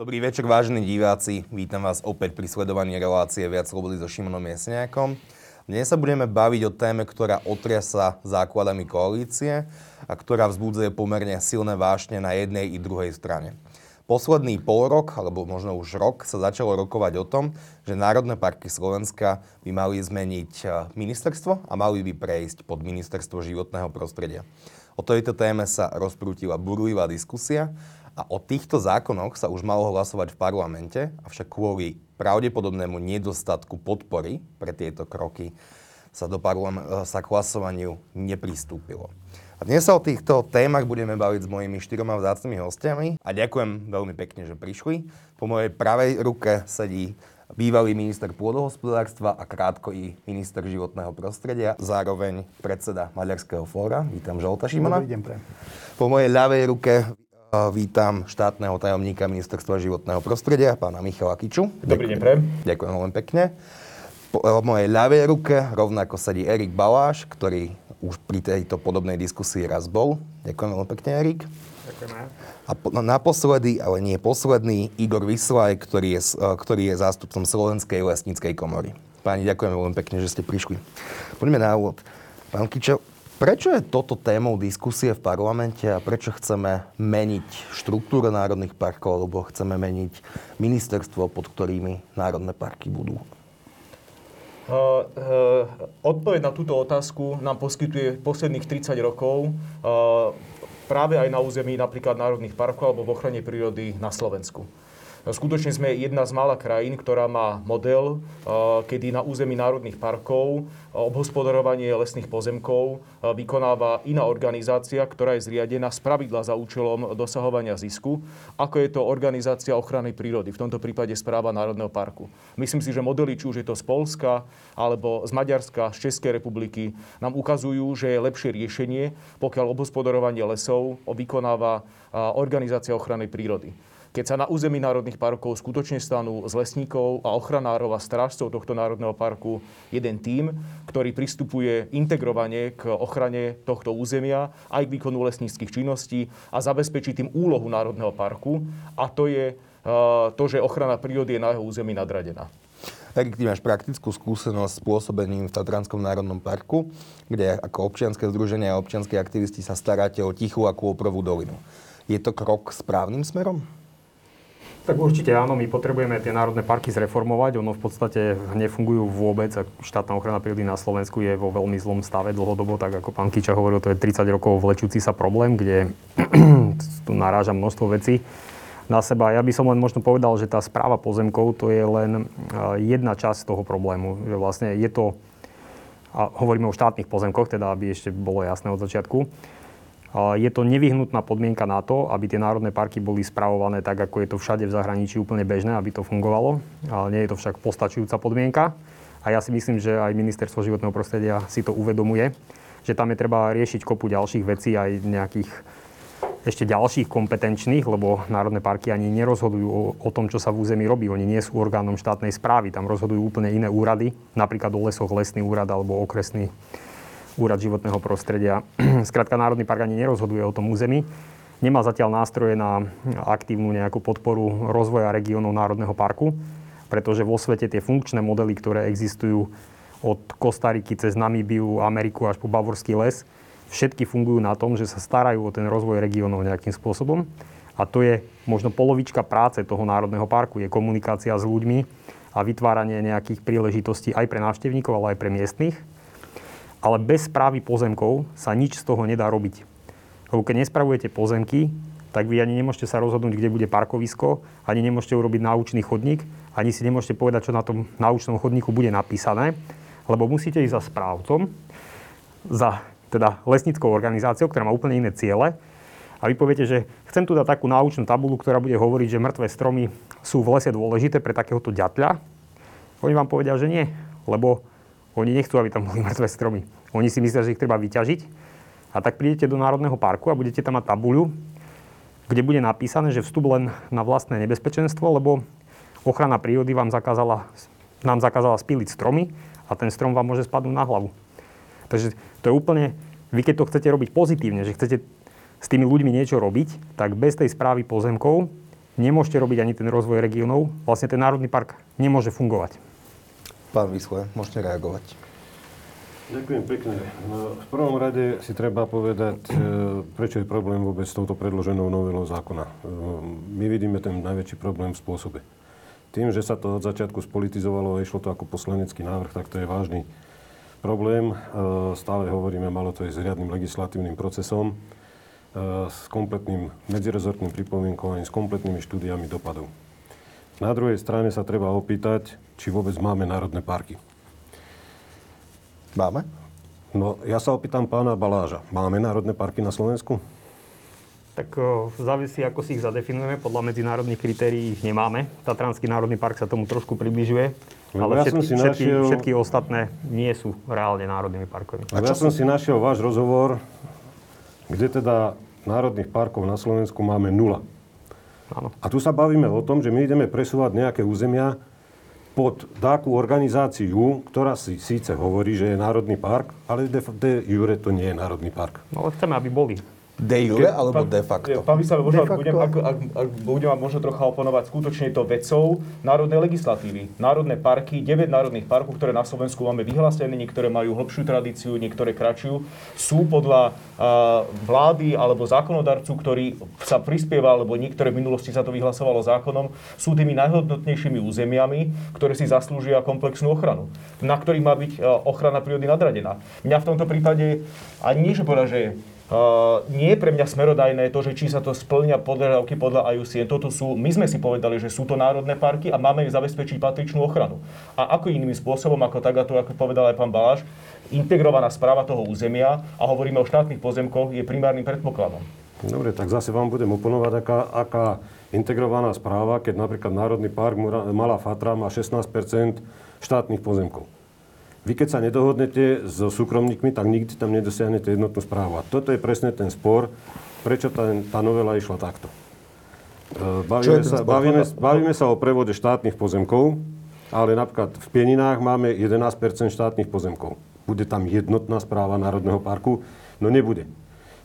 Dobrý večer, vážení diváci. Vítam vás opäť pri sledovaní relácie Viac slobody so Šimonom Jesniakom. Dnes sa budeme baviť o téme, ktorá otriasa základami koalície a ktorá vzbudzuje pomerne silné vášne na jednej i druhej strane. Posledný pol rok, alebo možno už rok, sa začalo rokovať o tom, že Národné parky Slovenska by mali zmeniť e, ministerstvo a mali by prejsť pod ministerstvo životného prostredia. O tejto téme sa rozprútila burlivá diskusia a o týchto zákonoch sa už malo hlasovať v parlamente, avšak kvôli pravdepodobnému nedostatku podpory pre tieto kroky sa, do parlam- sa k hlasovaniu nepristúpilo. A dnes sa o týchto témach budeme baviť s mojimi štyroma vzácnými hostiami a ďakujem veľmi pekne, že prišli. Po mojej pravej ruke sedí bývalý minister pôdohospodárstva a krátko i minister životného prostredia, zároveň predseda Maďarského fóra. Vítam Žolta Šimona. Dobrý deň, pre. Po mojej ľavej ruke Vítam štátneho tajomníka Ministerstva životného prostredia, pána Michala Kiču. Dobrý deň, pre. Ďakujem veľmi pekne. Po mojej ľavej ruke rovnako sedí Erik Baláš, ktorý už pri tejto podobnej diskusii raz bol. Ďakujem veľmi pekne, Erik. Ďakujem. A po, no, naposledy, ale nie posledný, Igor Vyslaj, ktorý je, ktorý je zástupcom Slovenskej lesníckej komory. Páni, ďakujem veľmi pekne, že ste prišli. Poďme na úvod. Pán Kičo, Prečo je toto témou diskusie v parlamente a prečo chceme meniť štruktúru národných parkov alebo chceme meniť ministerstvo, pod ktorými národné parky budú? Uh, uh, odpoveď na túto otázku nám poskytuje posledných 30 rokov uh, práve aj na území napríklad národných parkov alebo v ochrane prírody na Slovensku. Skutočne sme jedna z mála krajín, ktorá má model, kedy na území národných parkov obhospodarovanie lesných pozemkov vykonáva iná organizácia, ktorá je zriadená z pravidla za účelom dosahovania zisku, ako je to organizácia ochrany prírody, v tomto prípade správa Národného parku. Myslím si, že modely, či už je to z Polska, alebo z Maďarska, z Českej republiky, nám ukazujú, že je lepšie riešenie, pokiaľ obhospodarovanie lesov vykonáva organizácia ochrany prírody. Keď sa na území národných parkov skutočne stanú z lesníkov a ochranárov a strážcov tohto národného parku jeden tím, ktorý pristupuje integrovane k ochrane tohto územia aj k výkonu lesníckých činností a zabezpečí tým úlohu národného parku a to je to, že ochrana prírody je na jeho území nadradená. Erik, ty máš praktickú skúsenosť s pôsobením v Tatranskom národnom parku, kde ako občianske združenie a občianskí aktivisti sa staráte o tichú a kôprovú dolinu. Je to krok správnym smerom? Tak určite áno, my potrebujeme tie národné parky zreformovať. Ono v podstate nefungujú vôbec štátna ochrana prírody na Slovensku je vo veľmi zlom stave dlhodobo, tak ako pán Kiča hovoril, to je 30 rokov vlečúci sa problém, kde tu naráža množstvo vecí na seba. Ja by som len možno povedal, že tá správa pozemkov to je len jedna časť toho problému. Že vlastne je to, a hovoríme o štátnych pozemkoch, teda aby ešte bolo jasné od začiatku, je to nevyhnutná podmienka na to, aby tie národné parky boli spravované tak, ako je to všade v zahraničí úplne bežné, aby to fungovalo. Nie je to však postačujúca podmienka. A ja si myslím, že aj Ministerstvo životného prostredia si to uvedomuje, že tam je treba riešiť kopu ďalších vecí, aj nejakých ešte ďalších kompetenčných, lebo národné parky ani nerozhodujú o, o tom, čo sa v území robí. Oni nie sú orgánom štátnej správy, tam rozhodujú úplne iné úrady, napríklad o lesoch lesný úrad alebo okresný Úrad životného prostredia. Skrátka, Národný park ani nerozhoduje o tom území. Nemá zatiaľ nástroje na aktívnu nejakú podporu rozvoja regiónov Národného parku, pretože vo svete tie funkčné modely, ktoré existujú od Kostariky cez Namíbiu, Ameriku až po Bavorský les, všetky fungujú na tom, že sa starajú o ten rozvoj regiónov nejakým spôsobom. A to je možno polovička práce toho Národného parku, je komunikácia s ľuďmi a vytváranie nejakých príležitostí aj pre návštevníkov, ale aj pre miestnych ale bez správy pozemkov sa nič z toho nedá robiť. Lebo keď nespravujete pozemky, tak vy ani nemôžete sa rozhodnúť, kde bude parkovisko, ani nemôžete urobiť náučný chodník, ani si nemôžete povedať, čo na tom náučnom chodníku bude napísané, lebo musíte ísť za správcom, za teda lesnickou organizáciou, ktorá má úplne iné ciele. A vy poviete, že chcem tu dať takú náučnú tabulu, ktorá bude hovoriť, že mŕtve stromy sú v lese dôležité pre takéhoto ďatľa. Oni vám povedia, že nie, lebo oni nechcú, aby tam boli mŕtve stromy. Oni si myslia, že ich treba vyťažiť. A tak prídete do Národného parku a budete tam mať tabuľu, kde bude napísané, že vstup len na vlastné nebezpečenstvo, lebo ochrana prírody vám zakázala, nám zakázala spíliť stromy a ten strom vám môže spadnúť na hlavu. Takže to je úplne, vy keď to chcete robiť pozitívne, že chcete s tými ľuďmi niečo robiť, tak bez tej správy pozemkov nemôžete robiť ani ten rozvoj regiónov. Vlastne ten národný park nemôže fungovať. Pán Vysle, môžete reagovať. Ďakujem pekne. No, v prvom rade si treba povedať, e, prečo je problém vôbec s touto predloženou novelou zákona. E, my vidíme ten najväčší problém v spôsobe. Tým, že sa to od začiatku spolitizovalo a išlo to ako poslanecký návrh, tak to je vážny problém. E, stále hovoríme, malo to je s riadnym legislatívnym procesom, s kompletným medzirezortným pripomienkovaním, s kompletnými štúdiami dopadov. Na druhej strane sa treba opýtať, či vôbec máme národné parky. Máme? No, ja sa opýtam pána Baláža. Máme národné parky na Slovensku? Tak o, závisí, ako si ich zadefinujeme. Podľa medzinárodných kritérií ich nemáme. Tatranský národný park sa tomu trošku približuje. Lebo ale ja všetky, som si všetky, našiel- všetky ostatné nie sú reálne národnými parkami. A ja som si našiel váš rozhovor, kde teda národných parkov na Slovensku máme nula. Áno. A tu sa bavíme o tom, že my ideme presúvať nejaké územia pod takú organizáciu, ktorá si síce hovorí, že je národný park, ale de, de jure to nie je národný park. No ale chceme, aby boli. De jure alebo de facto? Pán Vysel, možno, facto. budem, ak, ak, ak budem vám možno trocha oponovať, skutočne je to vecou národnej legislatívy. Národné parky, 9 národných parkov, ktoré na Slovensku máme vyhlásené, niektoré majú hlbšiu tradíciu, niektoré kratšiu, sú podľa a, vlády alebo zákonodarcu, ktorý sa prispieva, alebo niektoré v minulosti sa to vyhlasovalo zákonom, sú tými najhodnotnejšími územiami, ktoré si zaslúžia komplexnú ochranu, na ktorých má byť ochrana prírody nadradená. Mňa v tomto prípade ani nie, že povedať, že Uh, nie je pre mňa smerodajné to, že či sa to splňa požiadavky podľa IUCN. Toto sú, my sme si povedali, že sú to národné parky a máme im zabezpečiť patričnú ochranu. A ako iným spôsobom, ako tak, ako povedal aj pán Baláš, integrovaná správa toho územia a hovoríme o štátnych pozemkoch, je primárnym predpokladom. Dobre, tak zase vám budem oponovať, aká, aká integrovaná správa, keď napríklad Národný park Malá Fatra má 16% štátnych pozemkov. Vy keď sa nedohodnete so súkromníkmi, tak nikdy tam nedosiahnete jednotnú správu. A toto je presne ten spor, prečo tá, tá novela išla takto. E, Bavíme sa, bavíme, bavíme sa o prevode štátnych pozemkov, ale napríklad v Pieninách máme 11% štátnych pozemkov. Bude tam jednotná správa Národného parku? No nebude.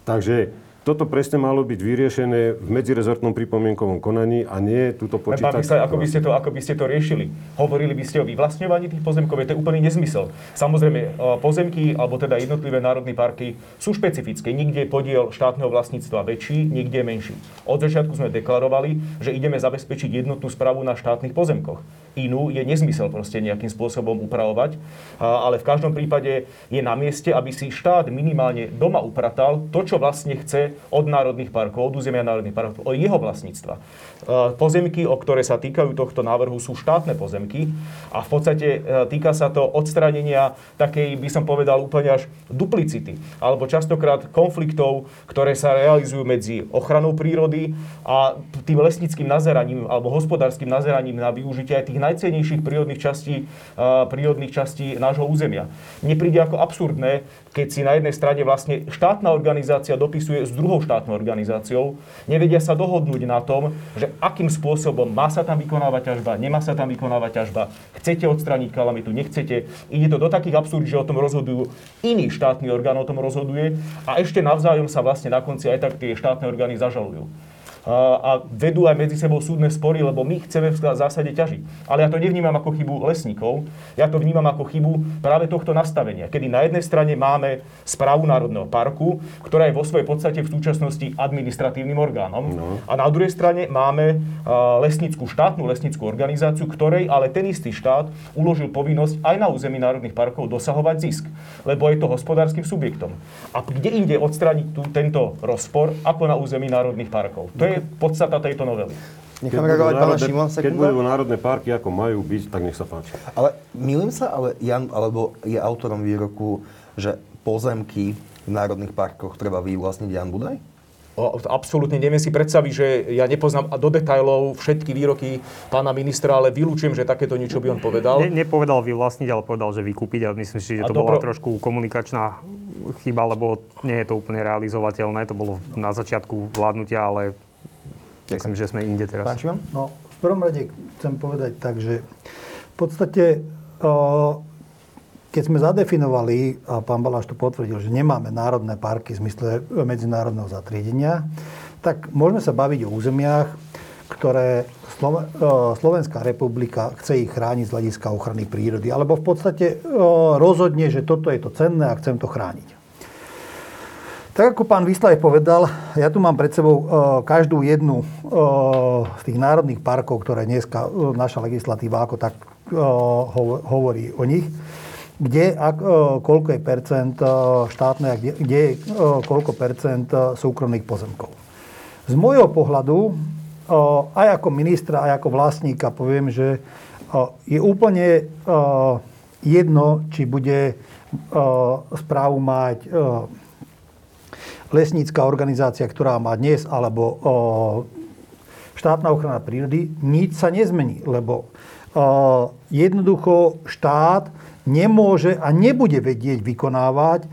Takže toto presne malo byť vyriešené v medzirezortnom pripomienkovom konaní a nie túto Pán počítať... Vysel, ako by, ste to, ako by ste to riešili? Hovorili by ste o vyvlastňovaní tých pozemkov? Je to úplný nezmysel. Samozrejme, e, pozemky, alebo teda jednotlivé národné parky sú špecifické. Nikde je podiel štátneho vlastníctva väčší, nikde je menší. Od začiatku sme deklarovali, že ideme zabezpečiť jednotnú správu na štátnych pozemkoch. Inú je nezmysel proste nejakým spôsobom upravovať, A- ale v každom prípade je na mieste, aby si štát minimálne doma upratal to, čo vlastne chce od národných parkov, od územia národných parkov, od jeho vlastníctva. E, Pozemky, o ktoré sa týkajú tohto návrhu, sú štátne pozemky a v podstate e, týka sa to odstránenia takej, by som povedal, úplne až duplicity, alebo častokrát konfliktov, ktoré sa realizujú medzi ochranou prírody a tým lesnickým nazeraním alebo hospodárskym nazeraním na využitie aj tých najcennejších prírodných častí, e, prírodných častí nášho územia. Mne príde ako absurdné, keď si na jednej strane vlastne štátna organizácia dopisuje s druhou štátnou organizáciou, nevedia sa dohodnúť na tom, že akým spôsobom má sa tam vykonávať ťažba, nemá sa tam vykonávať ťažba, chcete odstrániť kalamitu, nechcete. Ide to do takých absurdí, že o tom rozhodujú iný štátny orgán, o tom rozhoduje a ešte navzájom sa vlastne na konci aj tak tie štátne orgány zažalujú a vedú aj medzi sebou súdne spory, lebo my chceme v zásade ťažiť. Ale ja to nevnímam ako chybu lesníkov, ja to vnímam ako chybu práve tohto nastavenia, kedy na jednej strane máme správu Národného parku, ktorá je vo svojej podstate v súčasnosti administratívnym orgánom, no. a na druhej strane máme a, lesnickú štátnu lesnickú organizáciu, ktorej ale ten istý štát uložil povinnosť aj na území národných parkov dosahovať zisk, lebo je to hospodárskym subjektom. A kde inde odstrániť tu, tento rozpor ako na území národných parkov? To je podstata tejto novely. Nechám reagovať pána Šimona keď budú národné parky, ako majú byť, tak nech sa páči. Ale milím sa, ale Jan, alebo je autorom výroku, že pozemky v národných parkoch treba vyvlastniť Jan Budaj? Absolútne neviem si predstaviť, že ja nepoznám do detajlov všetky výroky pána ministra, ale vylúčujem, že takéto niečo by on povedal. Ne, nepovedal vyvlastniť, ale povedal, že vykúpiť a myslím si, že to bola dobro- trošku komunikačná chyba, lebo nie je to úplne realizovateľné. To bolo na začiatku vládnutia, ale myslím, že sme inde teraz. Pán Šimon? No, v prvom rade chcem povedať tak, že v podstate, keď sme zadefinovali, a pán Baláš to potvrdil, že nemáme národné parky v zmysle medzinárodného zatriedenia, tak môžeme sa baviť o územiach, ktoré Slo- Slovenská republika chce ich chrániť z hľadiska ochrany prírody. Alebo v podstate rozhodne, že toto je to cenné a chcem to chrániť. Tak ako pán Vyslav povedal, ja tu mám pred sebou každú jednu z tých národných parkov, ktoré dneska naša legislatíva ako tak hovorí o nich kde a, koľko je percent štátne a kde, kde je koľko percent súkromných pozemkov. Z môjho pohľadu, aj ako ministra, aj ako vlastníka poviem, že je úplne jedno, či bude správu mať lesnícka organizácia, ktorá má dnes, alebo štátna ochrana prírody, nič sa nezmení, lebo jednoducho štát nemôže a nebude vedieť vykonávať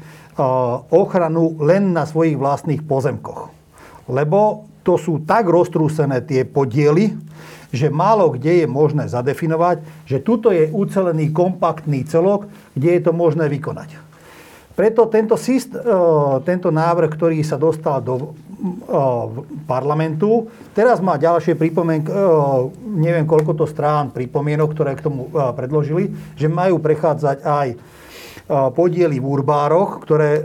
ochranu len na svojich vlastných pozemkoch. Lebo to sú tak roztrúsené tie podiely, že málo kde je možné zadefinovať, že tuto je ucelený kompaktný celok, kde je to možné vykonať. Preto tento, syst, tento návrh, ktorý sa dostal do parlamentu, teraz má ďalšie pripomienky, neviem koľko to strán pripomienok, ktoré k tomu predložili, že majú prechádzať aj podiely v urbároch, ktoré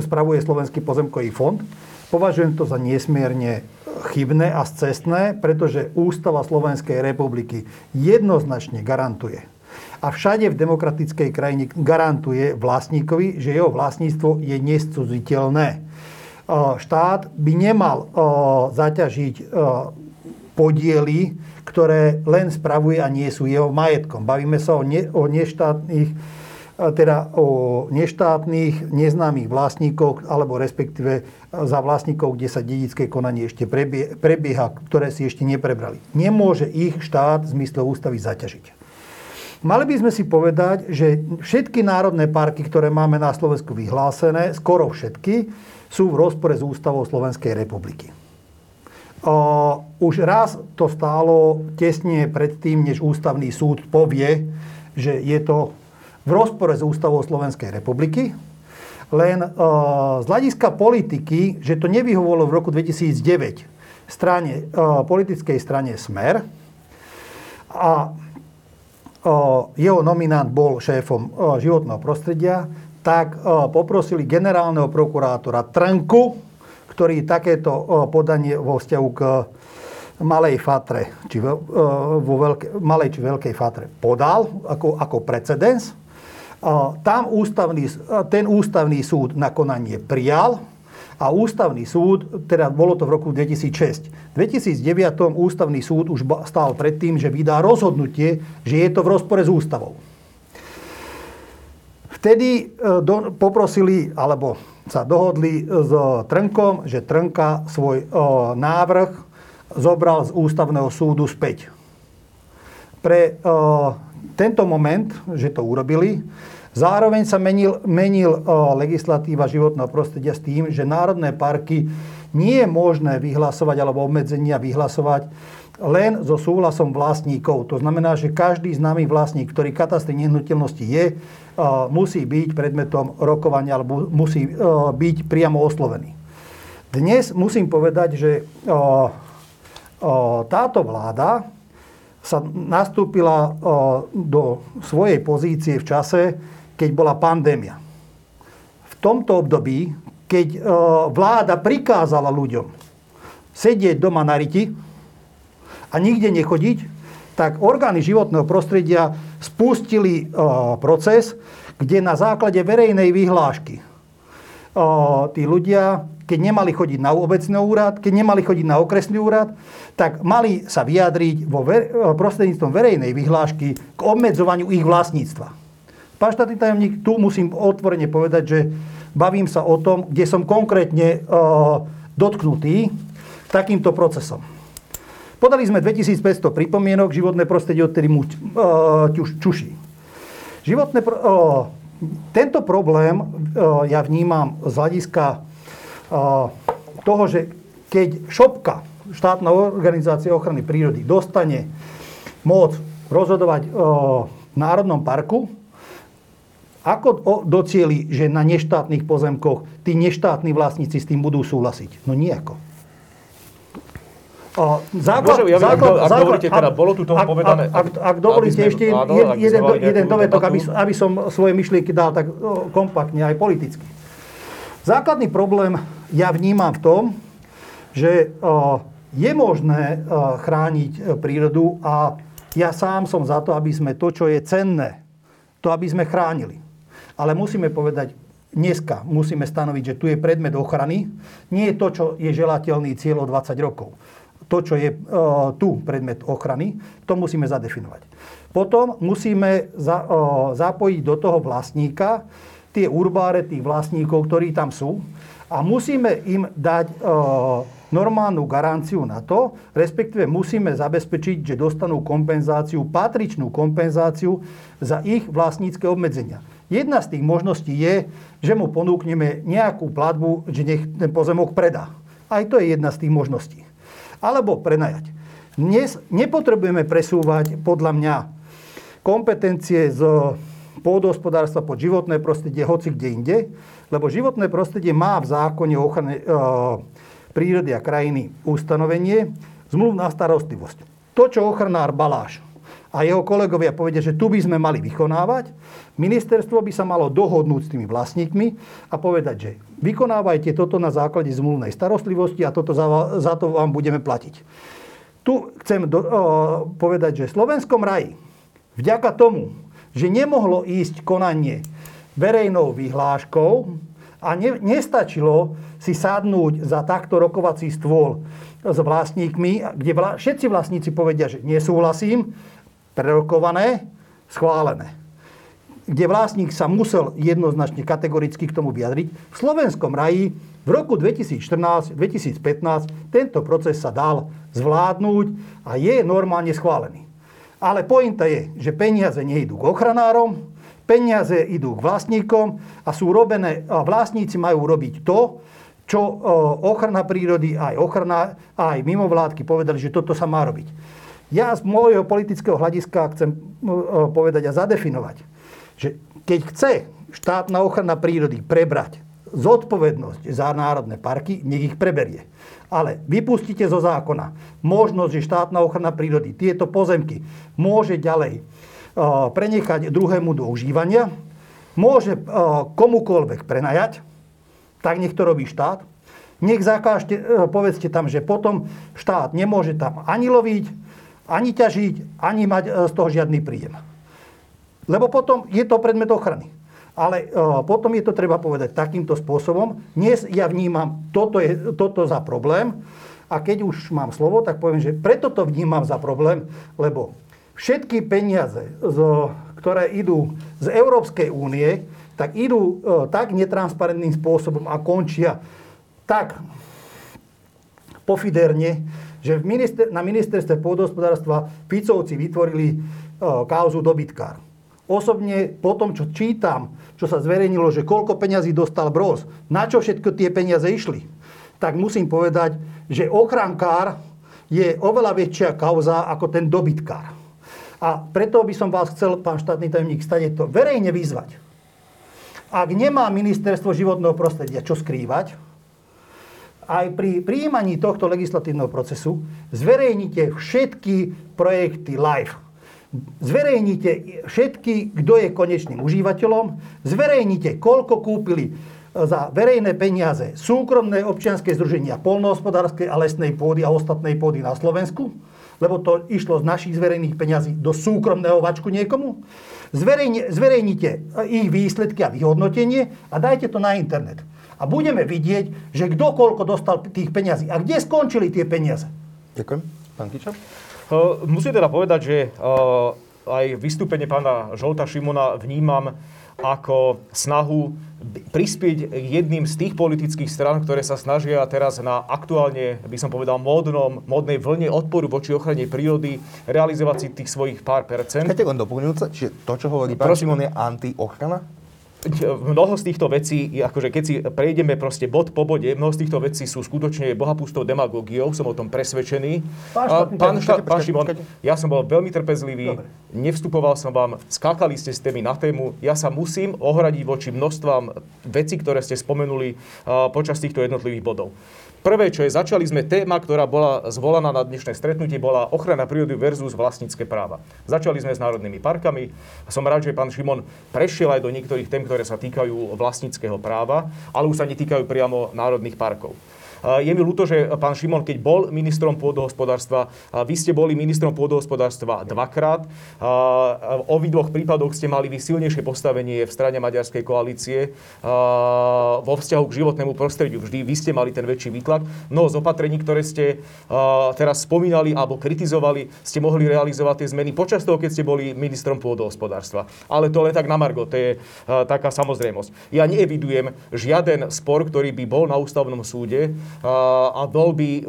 spravuje Slovenský pozemkový fond. Považujem to za nesmierne chybné a scestné, pretože Ústava Slovenskej republiky jednoznačne garantuje a všade v demokratickej krajine garantuje vlastníkovi, že jeho vlastníctvo je nescudziteľné. Štát by nemal zaťažiť podiely, ktoré len spravuje a nie sú jeho majetkom. Bavíme sa o, ne, o neštátnych teda o neštátnych, neznámych vlastníkoch, alebo respektíve za vlastníkov, kde sa dedické konanie ešte prebieha, ktoré si ešte neprebrali. Nemôže ich štát v zmysle ústavy zaťažiť. Mali by sme si povedať, že všetky národné parky, ktoré máme na Slovensku vyhlásené, skoro všetky, sú v rozpore s ústavou Slovenskej republiky. Už raz to stálo tesne pred tým, než ústavný súd povie, že je to v rozpore s ústavou Slovenskej republiky. Len z hľadiska politiky, že to nevyhovolo v roku 2009 strane, politickej strane Smer a jeho nominant bol šéfom životného prostredia, tak poprosili generálneho prokurátora Trnku, ktorý takéto podanie vo vzťahu k malej fatre, či vo veľké, malej či veľkej fatre podal ako, ako precedens. Tam ústavný, ten ústavný súd na konanie prijal a ústavný súd, teda bolo to v roku 2006. V 2009 ústavný súd už stál pred tým, že vydá rozhodnutie, že je to v rozpore s ústavou. Vtedy e, do, poprosili, alebo sa dohodli s Trnkom, že Trnka svoj e, návrh zobral z ústavného súdu späť. Pre e, tento moment, že to urobili, Zároveň sa menil, menil legislatíva životného prostredia s tým, že národné parky nie je možné vyhlasovať alebo obmedzenia vyhlasovať len so súhlasom vlastníkov. To znamená, že každý známy vlastník, ktorý katastri nehnuteľnosti je, musí byť predmetom rokovania alebo musí byť priamo oslovený. Dnes musím povedať, že táto vláda sa nastúpila do svojej pozície v čase, keď bola pandémia. V tomto období, keď e, vláda prikázala ľuďom sedieť doma na riti a nikde nechodiť, tak orgány životného prostredia spustili e, proces, kde na základe verejnej vyhlášky e, tí ľudia, keď nemali chodiť na obecný úrad, keď nemali chodiť na okresný úrad, tak mali sa vyjadriť vo prostredníctvom verejnej vyhlášky k obmedzovaniu ich vlastníctva. Pán štátny tajomník, tu musím otvorene povedať, že bavím sa o tom, kde som konkrétne uh, dotknutý takýmto procesom. Podali sme 2500 pripomienok, životné prostredie odtedy mu čuší. Životné, uh, tento problém ja vnímam z hľadiska toho, že keď ŠOPKA, štátna organizácia ochrany prírody, dostane moc rozhodovať v Národnom parku, ako docieli, že na neštátnych pozemkoch tí neštátni vlastníci s tým budú súhlasiť? No nejako. O, základ, Môžem, ja viem, ak do- ak dovolíte, teda, bolo tu toho ak, povedané, Ak, ak, ak dovolíte ešte jed, jeden, do, jeden dovetok, aby, aby som svoje myšlienky dal tak o, kompaktne aj politicky. Základný problém ja vnímam v tom, že o, je možné o, chrániť e, prírodu a ja sám som za to, aby sme to, čo je cenné, to aby sme chránili. Ale musíme povedať, dneska musíme stanoviť, že tu je predmet ochrany, nie je to, čo je želateľný cieľ o 20 rokov. To, čo je e, tu predmet ochrany, to musíme zadefinovať. Potom musíme za, e, zapojiť do toho vlastníka, tie urbáre, tých vlastníkov, ktorí tam sú a musíme im dať e, normálnu garanciu na to, respektíve musíme zabezpečiť, že dostanú kompenzáciu, patričnú kompenzáciu za ich vlastnícke obmedzenia. Jedna z tých možností je, že mu ponúkneme nejakú platbu, že nech ten pozemok predá. Aj to je jedna z tých možností. Alebo prenajať. Dnes nepotrebujeme presúvať podľa mňa kompetencie z pôdohospodárstva pod životné prostredie hoci kde inde, lebo životné prostredie má v zákone o ochrane e, prírody a krajiny ustanovenie zmluvná starostlivosť. To, čo ochranár Baláš a jeho kolegovia povedia, že tu by sme mali vykonávať, ministerstvo by sa malo dohodnúť s tými vlastníkmi a povedať, že vykonávajte toto na základe zmluvnej starostlivosti a toto za, za to vám budeme platiť. Tu chcem do, o, povedať, že v Slovenskom raji vďaka tomu, že nemohlo ísť konanie verejnou vyhláškou a ne, nestačilo si sadnúť za takto rokovací stôl s vlastníkmi, kde vla, všetci vlastníci povedia, že nesúhlasím, prerokované, schválené. Kde vlastník sa musel jednoznačne kategoricky k tomu vyjadriť. V slovenskom raji v roku 2014-2015 tento proces sa dal zvládnuť a je normálne schválený. Ale pointa je, že peniaze nejdú k ochranárom, peniaze idú k vlastníkom a sú robené, a vlastníci majú robiť to, čo o, ochrana prírody, aj ochrana, aj mimovládky povedali, že toto sa má robiť. Ja z môjho politického hľadiska chcem o, povedať a zadefinovať, že keď chce štátna ochrana prírody prebrať zodpovednosť za národné parky, nech ich preberie. Ale vypustíte zo zákona možnosť, že štátna ochrana prírody tieto pozemky môže ďalej uh, prenechať druhému do užívania, môže uh, komukoľvek prenajať, tak nech to robí štát. Nech zakážte, povedzte tam, že potom štát nemôže tam ani loviť, ani ťažiť, ani mať z toho žiadny príjem. Lebo potom je to predmet ochrany. Ale uh, potom je to treba povedať takýmto spôsobom. Dnes ja vnímam toto, je, toto za problém a keď už mám slovo, tak poviem, že preto to vnímam za problém, lebo všetky peniaze, ktoré idú z Európskej únie, tak idú uh, tak netransparentným spôsobom a končia tak pofiderne, že v minister, na ministerstve pôdohospodárstva Ficovci vytvorili uh, kauzu dobytkár. Osobne po tom, čo čítam, čo sa zverejnilo, že koľko peňazí dostal Bros, na čo všetko tie peniaze išli, tak musím povedať, že ochrankár je oveľa väčšia kauza ako ten dobytkár. A preto by som vás chcel, pán štátny tajomník, stane to verejne vyzvať. Ak nemá ministerstvo životného prostredia čo skrývať, aj pri prijímaní tohto legislatívneho procesu zverejnite všetky projekty live zverejnite všetky, kto je konečným užívateľom, zverejnite, koľko kúpili za verejné peniaze súkromné občianske združenia polnohospodárskej a lesnej pôdy a ostatnej pôdy na Slovensku, lebo to išlo z našich zverejných peňazí do súkromného vačku niekomu. Zverejne, zverejnite ich výsledky a vyhodnotenie a dajte to na internet. A budeme vidieť, že kto koľko dostal tých peňazí a kde skončili tie peniaze. Ďakujem. Pán Kiča? Uh, musím teda povedať, že uh, aj vystúpenie pána Žolta Šimona vnímam ako snahu prispieť jedným z tých politických strán, ktoré sa snažia teraz na aktuálne, by som povedal, módnom, módnej vlne odporu voči ochrane prírody realizovať si tých svojich pár percent. Chcete len doplňujúce? Čiže to, čo hovorí pán Šimon, je antiochrana? Mnoho z týchto vecí, akože keď si prejdeme proste bod po bode, mnoho z týchto vecí sú skutočne bohapustou demagógiou, som o tom presvedčený. Pán, pán, pán počkajte, Šimon, ja som bol veľmi trpezlivý, Dobre. nevstupoval som vám, skákali ste s témy na tému, ja sa musím ohradiť voči množstvám vecí, ktoré ste spomenuli počas týchto jednotlivých bodov. Prvé, čo je, začali sme téma, ktorá bola zvolaná na dnešné stretnutie, bola ochrana prírody versus vlastnícke práva. Začali sme s národnými parkami. Som rád, že pán Šimon prešiel aj do niektorých tém, ktoré sa týkajú vlastníckého práva, ale už sa netýkajú priamo národných parkov. Je mi ľúto, že pán Šimon, keď bol ministrom pôdohospodárstva, vy ste boli ministrom pôdohospodárstva dvakrát. O dvoch prípadoch ste mali vy silnejšie postavenie v strane maďarskej koalície vo vzťahu k životnému prostrediu. Vždy vy ste mali ten väčší výtlak. No z opatrení, ktoré ste teraz spomínali alebo kritizovali, ste mohli realizovať tie zmeny počas toho, keď ste boli ministrom pôdohospodárstva. Ale to len tak na Margo, to je taká samozrejmosť. Ja neevidujem žiaden spor, ktorý by bol na ústavnom súde a bol by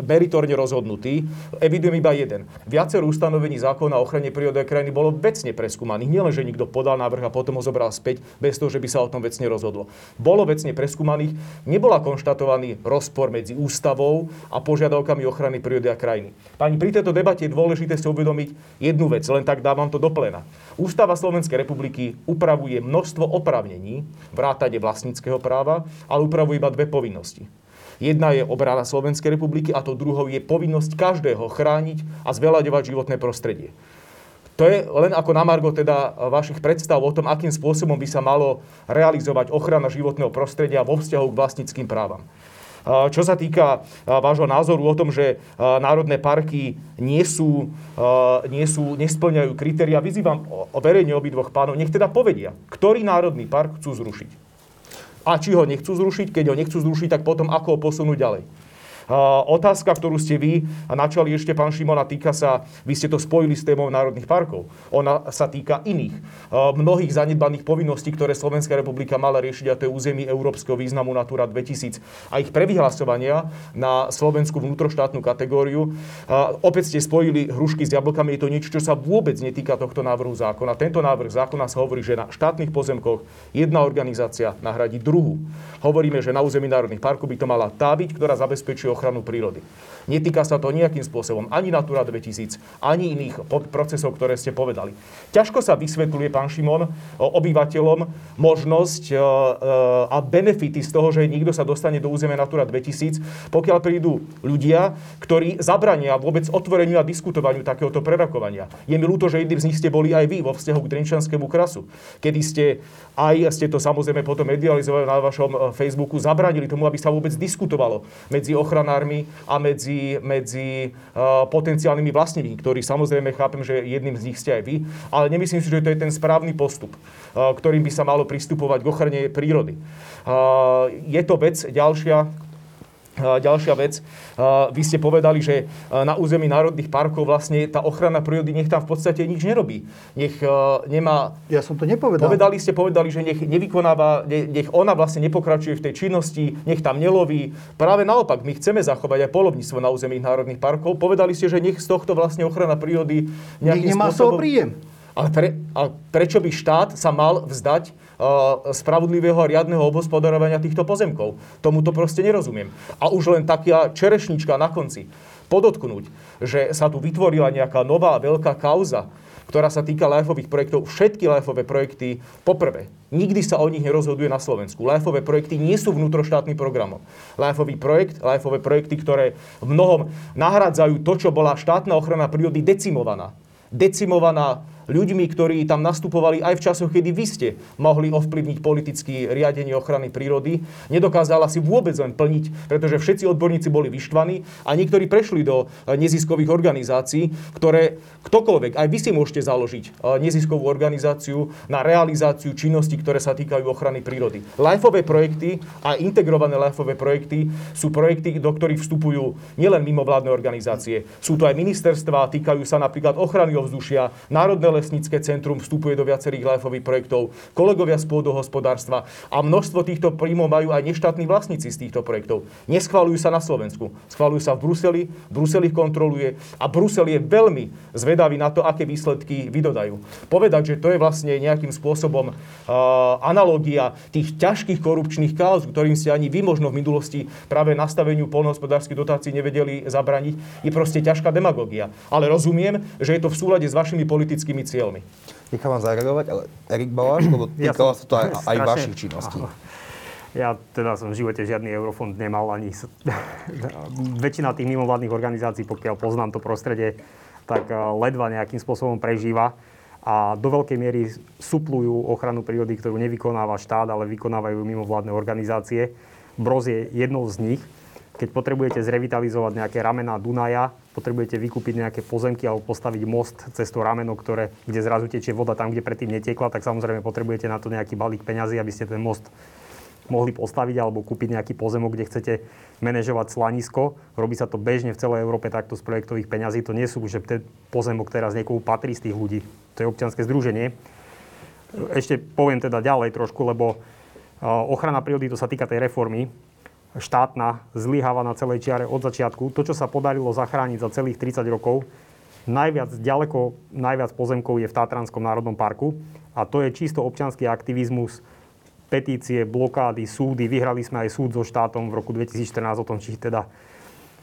meritorne rozhodnutý. Evidujem iba jeden. Viacero ustanovení zákona o ochrane prírody a krajiny bolo vecne preskúmaných. Nielen, že niekto podal návrh a potom ho zobral späť, bez toho, že by sa o tom vecne rozhodlo. Bolo vecne preskúmaných, nebola konštatovaný rozpor medzi ústavou a požiadavkami ochrany prírody a krajiny. Pani, pri tejto debate je dôležité si uvedomiť jednu vec, len tak dávam to do plena. Ústava Slovenskej republiky upravuje množstvo oprávnení, vrátane vlastníckého práva, ale upravuje iba dve povinnosti. Jedna je obrana Slovenskej republiky a to druhou je povinnosť každého chrániť a zveľaďovať životné prostredie. To je len ako na Margo teda vašich predstav o tom, akým spôsobom by sa malo realizovať ochrana životného prostredia vo vzťahu k vlastníckým právam. Čo sa týka vášho názoru o tom, že národné parky nie sú, nie sú, nesplňajú kritéria, vyzývam verejne obidvoch pánov, nech teda povedia, ktorý národný park chcú zrušiť a či ho nechcú zrušiť. Keď ho nechcú zrušiť, tak potom ako ho posunúť ďalej. Otázka, ktorú ste vy načali ešte, pán Šimona, týka sa, vy ste to spojili s témou národných parkov. Ona sa týka iných, mnohých zanedbaných povinností, ktoré Slovenská republika mala riešiť, a to je území európskeho významu Natura 2000 a ich prevyhlasovania na slovenskú vnútroštátnu kategóriu. Opäť ste spojili hrušky s jablkami, je to niečo, čo sa vôbec netýka tohto návrhu zákona. Tento návrh zákona sa hovorí, že na štátnych pozemkoch jedna organizácia nahradí druhú. Hovoríme, že na území národných parkov by to mala tá byť, ktorá zabezpečuje ochranu prírody. Netýka sa to nejakým spôsobom ani Natura 2000, ani iných procesov, ktoré ste povedali. Ťažko sa vysvetľuje, pán Šimon, obyvateľom možnosť e, e, a benefity z toho, že niekto sa dostane do územia Natura 2000, pokiaľ prídu ľudia, ktorí zabrania vôbec otvoreniu a diskutovaniu takéhoto prerakovania. Je mi ľúto, že jedným z nich ste boli aj vy vo vzťahu k Drenčanskému krasu, kedy ste aj ste to samozrejme potom medializovali na vašom e, Facebooku, zabranili tomu, aby sa vôbec diskutovalo medzi ochranármi a medzi medzi, medzi uh, potenciálnymi vlastníkmi, ktorí samozrejme chápem, že jedným z nich ste aj vy, ale nemyslím si, že to je ten správny postup, uh, ktorým by sa malo pristupovať k ochrane prírody. Uh, je to vec ďalšia, Ďalšia vec, vy ste povedali, že na území národných parkov vlastne tá ochrana prírody nech tam v podstate nič nerobí. Nech nemá... Ja som to nepovedal. Povedali ste, povedali, že nech nevykonáva, nech ona vlastne nepokračuje v tej činnosti, nech tam neloví. Práve naopak, my chceme zachovať aj polovníctvo na území národných parkov. Povedali ste, že nech z tohto vlastne ochrana prírody nejakým nech nemá spôsobom... príjem. Ale, pre, ale prečo by štát sa mal vzdať spravodlivého a riadneho obhospodarovania týchto pozemkov? Tomu to proste nerozumiem. A už len taká čerešnička na konci. Podotknúť, že sa tu vytvorila nejaká nová veľká kauza, ktorá sa týka lajfových projektov. Všetky lajfové projekty, poprvé, nikdy sa o nich nerozhoduje na Slovensku. Lajfové projekty nie sú vnútroštátnym programom. Lajfový projekt, lajfové projekty, ktoré v mnohom nahradzajú to, čo bola štátna ochrana prírody decimovaná. Decimovaná ľuďmi, ktorí tam nastupovali aj v časoch, kedy vy ste mohli ovplyvniť politicky riadenie ochrany prírody. Nedokázala si vôbec len plniť, pretože všetci odborníci boli vyštvaní a niektorí prešli do eh, neziskových organizácií, ktoré ktokoľvek, aj vy si môžete založiť eh, neziskovú organizáciu na realizáciu činností, ktoré sa týkajú ochrany prírody. Lifeové projekty a integrované lifeové projekty sú projekty, do ktorých vstupujú nielen mimovládne organizácie, sú to aj ministerstva, týkajú sa napríklad ochrany ovzdušia, národné lesnícke centrum vstupuje do viacerých lifeových projektov, kolegovia z pôdohospodárstva a množstvo týchto príjmov majú aj neštátni vlastníci z týchto projektov. Neschvalujú sa na Slovensku, schvalujú sa v Bruseli, Brusel ich kontroluje a Brusel je veľmi zvedavý na to, aké výsledky vydodajú. Povedať, že to je vlastne nejakým spôsobom uh, analogia tých ťažkých korupčných kauz, ktorým ste ani vy možno v minulosti práve nastaveniu polnohospodárskych dotácií nevedeli zabraniť, je proste ťažká demagogia. Ale rozumiem, že je to v súlade s vašimi politickými cieľmi. Nechám vám zareagovať, ale Erik Baláš, lebo týkalo ja sa to aj, aj vašich činností. Ja teda som v živote žiadny eurofond nemal, ani väčšina tých mimovládnych organizácií, pokiaľ poznám to prostredie, tak eh, ledva nejakým spôsobom prežíva a do veľkej miery suplujú ochranu prírody, ktorú nevykonáva štát, ale vykonávajú mimovládne organizácie. Broz je jednou z nich. Keď potrebujete zrevitalizovať nejaké ramená Dunaja, potrebujete vykúpiť nejaké pozemky alebo postaviť most cez to rameno, ktoré, kde zrazu tečie voda tam, kde predtým netekla, tak samozrejme potrebujete na to nejaký balík peňazí, aby ste ten most mohli postaviť alebo kúpiť nejaký pozemok, kde chcete manažovať slanisko. Robí sa to bežne v celej Európe takto z projektových peňazí. To nie sú, že ten pozemok teraz niekomu patrí z tých ľudí. To je občianske združenie. Ešte poviem teda ďalej trošku, lebo ochrana prírody, to sa týka tej reformy, štátna zlyháva na celej čiare od začiatku. To, čo sa podarilo zachrániť za celých 30 rokov, najviac, ďaleko najviac pozemkov je v Tatranskom národnom parku a to je čisto občianský aktivizmus, petície, blokády, súdy. Vyhrali sme aj súd so štátom v roku 2014 o tom, či teda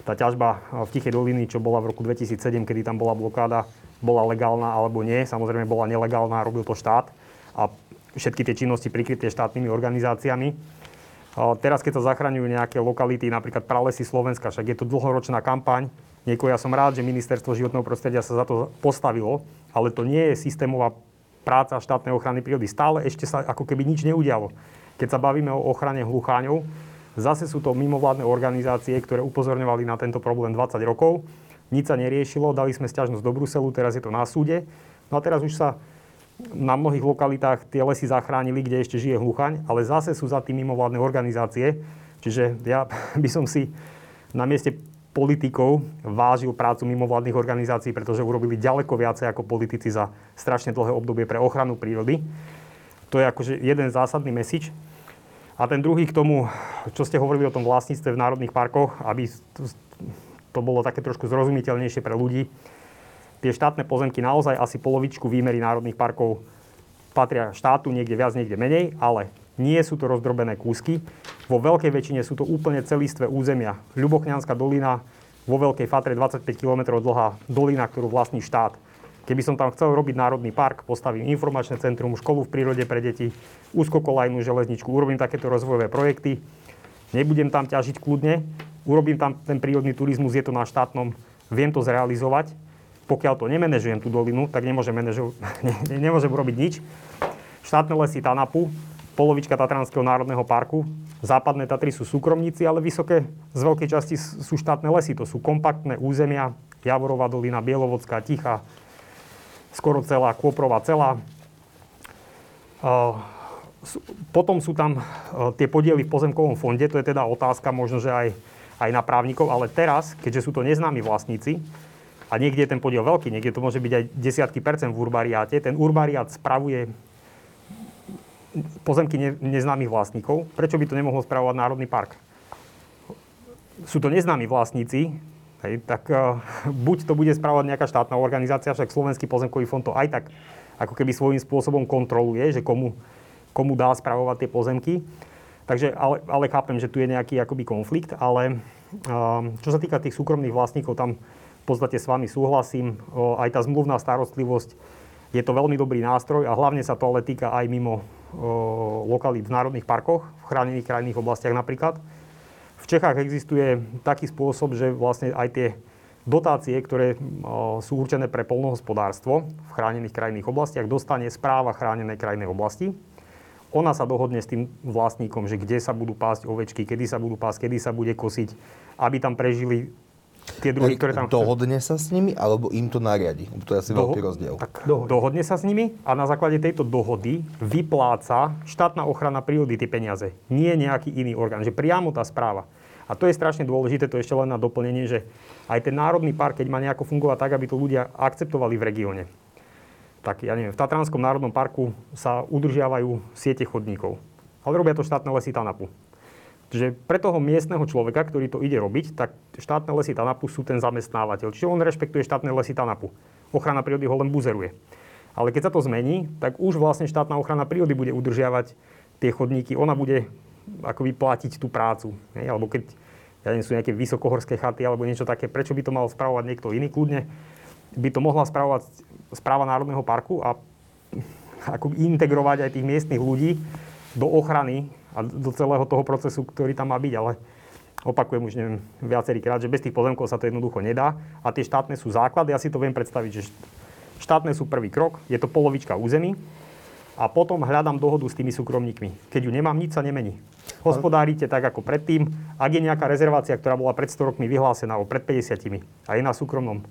tá ťažba v Tichej doliny, čo bola v roku 2007, kedy tam bola blokáda, bola legálna alebo nie. Samozrejme bola nelegálna, robil to štát a všetky tie činnosti prikryté štátnymi organizáciami. Teraz, keď sa zachraňujú nejaké lokality, napríklad pralesy Slovenska, však je to dlhoročná kampaň. Nieko, ja som rád, že Ministerstvo životného prostredia sa za to postavilo, ale to nie je systémová práca štátnej ochrany prírody. Stále ešte sa ako keby nič neudialo. Keď sa bavíme o ochrane hlucháňov, zase sú to mimovládne organizácie, ktoré upozorňovali na tento problém 20 rokov. Nič sa neriešilo, dali sme sťažnosť do Bruselu, teraz je to na súde. No a teraz už sa na mnohých lokalitách tie lesy zachránili, kde ešte žije hluchaň, ale zase sú za tým mimovládne organizácie. Čiže ja by som si na mieste politikov vážil prácu mimovládnych organizácií, pretože urobili ďaleko viacej ako politici za strašne dlhé obdobie pre ochranu prírody. To je akože jeden zásadný mesič. A ten druhý k tomu, čo ste hovorili o tom vlastníctve v národných parkoch, aby to bolo také trošku zrozumiteľnejšie pre ľudí tie štátne pozemky naozaj asi polovičku výmery národných parkov patria štátu, niekde viac, niekde menej, ale nie sú to rozdrobené kúsky. Vo veľkej väčšine sú to úplne celistvé územia. Ľubochňanská dolina, vo veľkej fatre 25 km dlhá dolina, ktorú vlastní štát. Keby som tam chcel robiť národný park, postavím informačné centrum, školu v prírode pre deti, úzkokolajnú železničku, urobím takéto rozvojové projekty, nebudem tam ťažiť kľudne, urobím tam ten prírodný turizmus, je to na štátnom, viem to zrealizovať, pokiaľ to nemenežujem tú dolinu, tak nemôžem, manažu, ne, nemôžem urobiť nič. Štátne lesy Tanapu, polovička Tatranského národného parku. Západné Tatry sú súkromníci, ale vysoké z veľkej časti sú štátne lesy. To sú kompaktné územia, Javorová dolina, Bielovodská, Ticha, skoro celá, Kôprová celá. Potom sú tam tie podiely v pozemkovom fonde, to je teda otázka možno, že aj, aj na právnikov, ale teraz, keďže sú to neznámi vlastníci, a niekde je ten podiel veľký, niekde to môže byť aj desiatky percent v urbariáte. Ten urbariát spravuje pozemky ne, neznámych vlastníkov. Prečo by to nemohol spravovať Národný park? Sú to neznámi vlastníci, hej, tak uh, buď to bude spravovať nejaká štátna organizácia, však Slovenský pozemkový fond to aj tak ako keby svojím spôsobom kontroluje, že komu, komu dá spravovať tie pozemky. Takže, ale, ale chápem, že tu je nejaký akoby konflikt, ale uh, čo sa týka tých súkromných vlastníkov, tam v podstate s vami súhlasím. Aj tá zmluvná starostlivosť je to veľmi dobrý nástroj a hlavne sa to ale týka aj mimo lokalít v národných parkoch, v chránených krajinných oblastiach napríklad. V Čechách existuje taký spôsob, že vlastne aj tie dotácie, ktoré sú určené pre polnohospodárstvo v chránených krajinných oblastiach, dostane správa chránenej krajnej oblasti. Ona sa dohodne s tým vlastníkom, že kde sa budú pásť ovečky, kedy sa budú pásť, kedy sa bude kosiť, aby tam prežili tie druhy, ktoré tam Dohodne sa s nimi, alebo im to nariadi? To je asi Doho- veľký rozdiel. Tak dohodne. dohodne sa s nimi a na základe tejto dohody vypláca štátna ochrana prírody tie peniaze. Nie nejaký iný orgán, že priamo tá správa. A to je strašne dôležité, to ešte len na doplnenie, že aj ten národný park, keď má nejako fungovať tak, aby to ľudia akceptovali v regióne. Tak ja neviem, v Tatranskom národnom parku sa udržiavajú siete chodníkov. Ale robia to štátne lesy Tanapu. Čiže pre toho miestneho človeka, ktorý to ide robiť, tak štátne lesy Tanapu sú ten zamestnávateľ. Čiže on rešpektuje štátne lesy Tanapu. Ochrana prírody ho len buzeruje. Ale keď sa to zmení, tak už vlastne štátna ochrana prírody bude udržiavať tie chodníky. Ona bude akoby platiť tú prácu. Hej? Alebo keď ja nie sú nejaké vysokohorské chaty alebo niečo také, prečo by to mal spravovať niekto iný kľudne? By to mohla spravovať správa Národného parku a ako integrovať aj tých miestnych ľudí do ochrany a do celého toho procesu, ktorý tam má byť, ale opakujem už neviem viacerýkrát, že bez tých pozemkov sa to jednoducho nedá a tie štátne sú základy. Ja si to viem predstaviť, že štátne sú prvý krok, je to polovička území a potom hľadám dohodu s tými súkromníkmi. Keď ju nemám, nič sa nemení. Hospodárite tak ako predtým. Ak je nejaká rezervácia, ktorá bola pred 100 rokmi vyhlásená, alebo pred 50 a je na súkromnom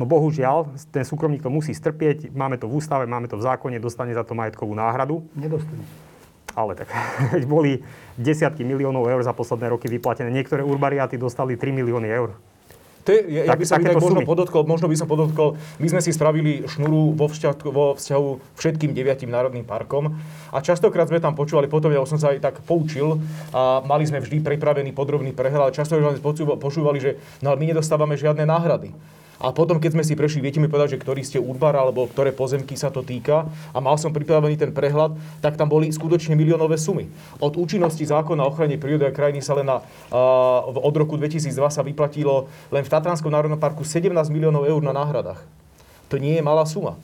No bohužiaľ, ten súkromník to musí strpieť, máme to v ústave, máme to v zákone, dostane za to majetkovú náhradu. Nedostane. Ale tak, keď boli desiatky miliónov eur za posledné roky vyplatené, niektoré urbariáty dostali 3 milióny eur. To je, ja, ja by som tak možno podotkol, možno by som podotkol, my sme si spravili šnuru vo vzťahu, vo vzťahu všetkým deviatim národným parkom a častokrát sme tam počúvali, potom ja som sa aj tak poučil a mali sme vždy pripravený podrobný prehľad, častokrát sme počúvali, že no, my nedostávame žiadne náhrady. A potom, keď sme si prešli, viete mi povedať, že ktorý ste úrbar alebo ktoré pozemky sa to týka a mal som pripravený ten prehľad, tak tam boli skutočne miliónové sumy. Od účinnosti zákona o ochrane prírody a krajiny sa len na, uh, od roku 2002 sa vyplatilo len v Tatranskom národnom parku 17 miliónov eur na náhradách. To nie je malá suma.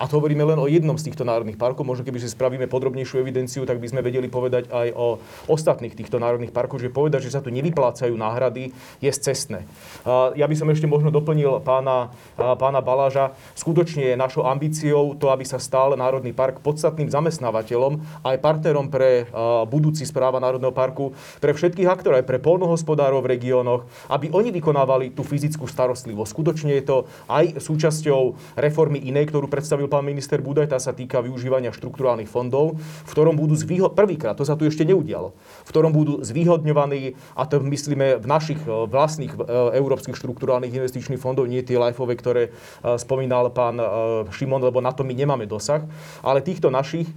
A to hovoríme len o jednom z týchto národných parkov. Možno keby si spravíme podrobnejšiu evidenciu, tak by sme vedeli povedať aj o ostatných týchto národných parkoch, že povedať, že sa tu nevyplácajú náhrady, je cestné. Ja by som ešte možno doplnil pána, pána Baláža. Skutočne je našou ambíciou to, aby sa stal Národný park podstatným zamestnávateľom aj partnerom pre budúci správa Národného parku, pre všetkých aktorov, aj pre polnohospodárov v regiónoch, aby oni vykonávali tú fyzickú starostlivosť. Skutočne je to aj súčasťou reformy inej, ktorú predstavil pán minister Budaj, tá sa týka využívania štrukturálnych fondov, v ktorom budú zvýho- prvýkrát, to sa tu ešte neudialo, v ktorom budú zvýhodňovaní, a to myslíme v našich e, vlastných e, európskych štrukturálnych investičných fondov, nie tie lifeové, ktoré e, spomínal pán Šimon, lebo na to my nemáme dosah, ale týchto našich,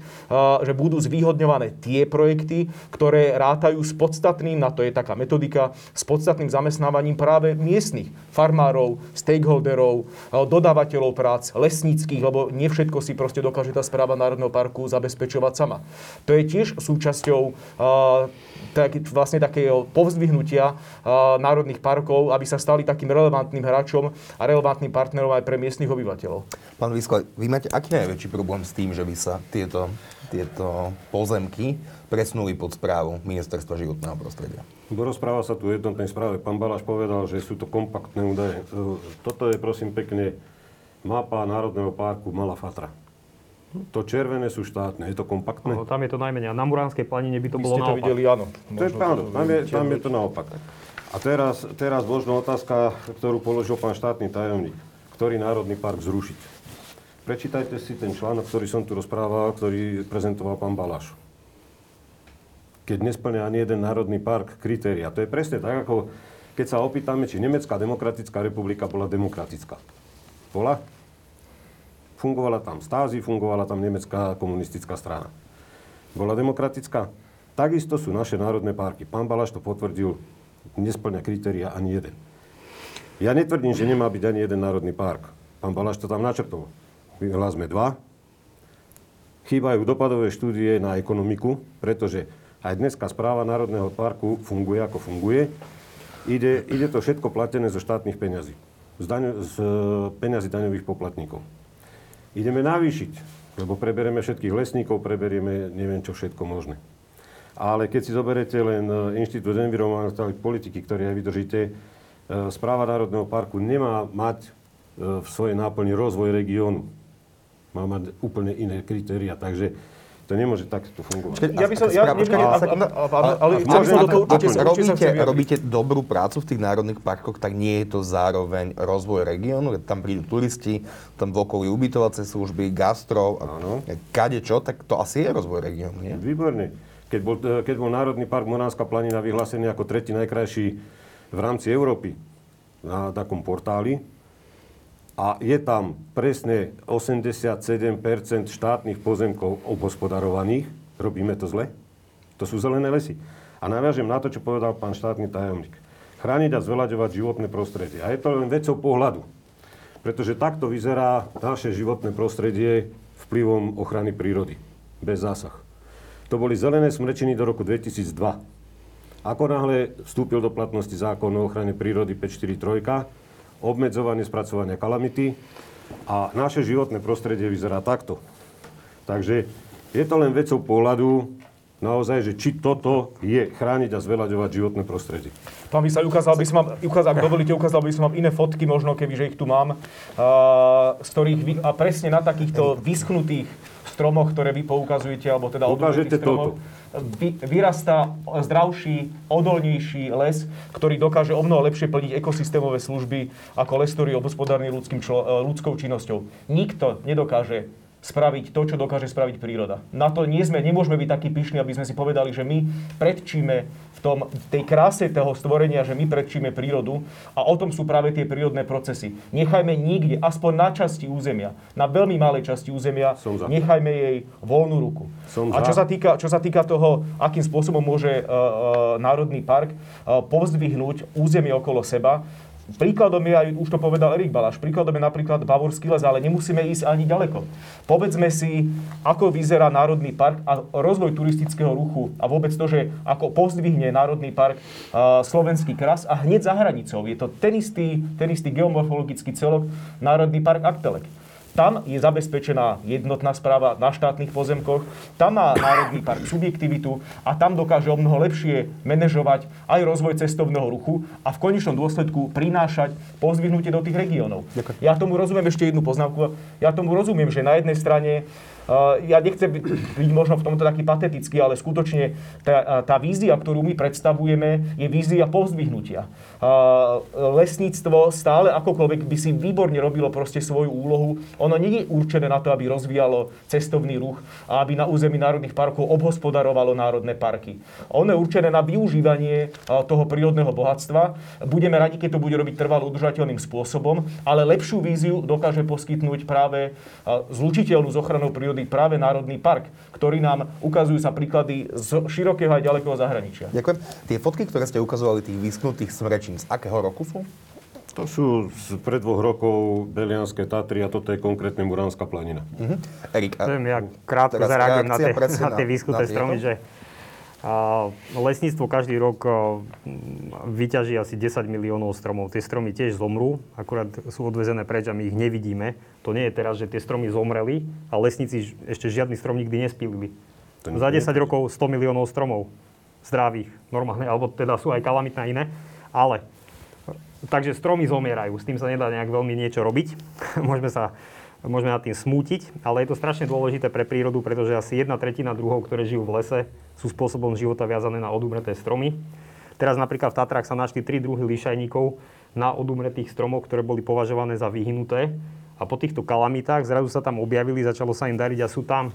že budú zvýhodňované tie projekty, ktoré rátajú s podstatným, na to je taká metodika, s podstatným zamestnávaním práve miestnych farmárov, stakeholderov, dodávateľov prác, lesníckých, lebo nie všetko si proste dokáže tá správa Národného parku zabezpečovať sama. To je tiež súčasťou uh, tak, vlastne takého povzdvihnutia uh, národných parkov, aby sa stali takým relevantným hráčom a relevantným partnerom aj pre miestnych obyvateľov. Pán Vyskle, vy máte aký najväčší problém s tým, že by sa tieto, tieto pozemky presunuli pod správu Ministerstva životného prostredia? Rozpráva sa tu v jednotnej správe. Pán Balaš povedal, že sú to kompaktné údaje. Toto je prosím pekne mapa Národného parku Malá Fatra. To červené sú štátne, je to kompaktné? No, tam je to najmenej. A na Muránskej planine by to Vy bolo ste to naopak. videli, áno. To je pravda, tam je, tam je to naopak. A teraz, teraz možno otázka, ktorú položil pán štátny tajomník. Ktorý národný park zrušiť? Prečítajte si ten článok, ktorý som tu rozprával, ktorý prezentoval pán Balaš. Keď nesplňa ani jeden národný park kritéria. To je presne tak, ako keď sa opýtame, či Nemecká demokratická republika bola demokratická. Bola? Fungovala tam stázy, fungovala tam nemecká komunistická strana. Bola demokratická? Takisto sú naše národné parky. Pán Balaš to potvrdil, nesplňa kritéria ani jeden. Ja netvrdím, že nemá byť ani jeden národný park. Pán Balaš to tam načrtol. Vyhlásme dva. Chýbajú dopadové štúdie na ekonomiku, pretože aj dneska správa Národného parku funguje ako funguje. Ide, ide to všetko platené zo štátnych peňazí. Z, daň, z e, peňazí daňových poplatníkov. Ideme navýšiť, lebo preberieme všetkých lesníkov, preberieme neviem čo všetko možné. Ale keď si zoberete len e, Inštitút environmentálnej politiky, ktorý aj vydržíte, e, správa Národného parku nemá mať v svojej náplni rozvoj regiónu. Má mať úplne iné kritéria. Takže to nemôže takto fungovať. Ja by som, ja, nebudem, a, a, a, ale chcel by som do toho určite, Ak určite sa robíte, dobrú prácu v tých národných parkoch, tak nie je to zároveň rozvoj regiónu, keď tam prídu turisti, tam v okolí ubytovacie služby, gastro, kade čo, tak to asi je rozvoj regiónu, nie? Výborne. Keď bol, e, keď bol Národný park Moránska planina vyhlásený ako tretí najkrajší v rámci Európy na takom portáli a je tam presne 87% štátnych pozemkov obhospodarovaných, robíme to zle? To sú zelené lesy. A naviažem na to, čo povedal pán štátny tajomník. Chrániť a zvelaďovať životné prostredie. A je to len vecou pohľadu. Pretože takto vyzerá naše životné prostredie vplyvom ochrany prírody. Bez zásah. To boli zelené smrečiny do roku 2002. Ako náhle vstúpil do platnosti zákon o ochrane prírody 543, obmedzovanie spracovania kalamity a naše životné prostredie vyzerá takto. Takže je to len vecou pohľadu, naozaj, že či toto je chrániť a zveľaďovať životné prostredie. Pán Vysaj, ukázal by som vám, ukázal, ak dovolíte, ukázal by som vám iné fotky, možno keby, že ich tu mám, uh, z ktorých vy, a presne na takýchto vyschnutých stromoch, ktoré vy poukazujete, alebo teda Ukážete stromoch, vy, vyrastá zdravší, odolnejší les, ktorý dokáže o mnoho lepšie plniť ekosystémové služby ako les, ktorý je obhospodárny člo, ľudskou činnosťou. Nikto nedokáže spraviť to, čo dokáže spraviť príroda. Na to nie sme, nemôžeme byť takí pyšní, aby sme si povedali, že my predčíme tom, tej kráse toho stvorenia, že my predčíme prírodu a o tom sú práve tie prírodné procesy. Nechajme nikde, aspoň na časti územia, na veľmi malej časti územia, nechajme jej voľnú ruku. Som a čo sa, týka, čo sa týka toho, akým spôsobom môže uh, uh, Národný park uh, povzdvihnúť územie okolo seba, Príkladom je aj, už to povedal Erik Balaš, príkladom je napríklad Bavorský les, ale nemusíme ísť ani ďaleko. Povedzme si, ako vyzerá Národný park a rozvoj turistického ruchu a vôbec to, že ako pozdvihne Národný park uh, slovenský kras a hneď za hranicou. Je to ten istý, ten istý geomorfologický celok Národný park Aktelek. Tam je zabezpečená jednotná správa na štátnych pozemkoch, tam má Národný park subjektivitu a tam dokáže o mnoho lepšie manažovať aj rozvoj cestovného ruchu a v konečnom dôsledku prinášať pozvihnutie do tých regiónov. Ja tomu rozumiem ešte jednu poznámku. Ja tomu rozumiem, že na jednej strane ja nechcem byť možno v tomto taký patetický, ale skutočne tá, tá vízia, ktorú my predstavujeme, je vízia povzdvihnutia. Lesníctvo stále akokoľvek by si výborne robilo proste svoju úlohu. Ono nie je určené na to, aby rozvíjalo cestovný ruch a aby na území národných parkov obhospodarovalo národné parky. Ono je určené na využívanie toho prírodného bohatstva. Budeme radi, keď to bude robiť trvalo udržateľným spôsobom, ale lepšiu víziu dokáže poskytnúť práve zlučiteľnú s ochranou prírody prírody práve Národný park, ktorý nám ukazujú sa príklady z širokého aj ďalekého zahraničia. Ďakujem. Tie fotky, ktoré ste ukazovali, tých vyschnutých smrečín, z akého roku sú? To sú z pred dvoch rokov Belianské Tatry a toto je konkrétne Muránska planina. Uh-huh. Erik, a... ja krátko zareagujem na tie, na tie vyschnuté stromy, že a lesníctvo každý rok vyťaží asi 10 miliónov stromov. Tie stromy tiež zomrú, akurát sú odvezené preč a my ich nevidíme. To nie je teraz, že tie stromy zomreli a lesníci ešte žiadny strom nikdy nespílili. Za 10 rokov 100 miliónov stromov zdravých, normálne, alebo teda sú aj kalamitné iné. Ale, takže stromy zomierajú, s tým sa nedá nejak veľmi niečo robiť. Môžeme sa môžeme nad tým smútiť, ale je to strašne dôležité pre prírodu, pretože asi jedna tretina druhov, ktoré žijú v lese, sú spôsobom života viazané na odumreté stromy. Teraz napríklad v Tatrách sa našli tri druhy lišajníkov na odumretých stromoch, ktoré boli považované za vyhnuté. A po týchto kalamitách zrazu sa tam objavili, začalo sa im dariť a sú tam.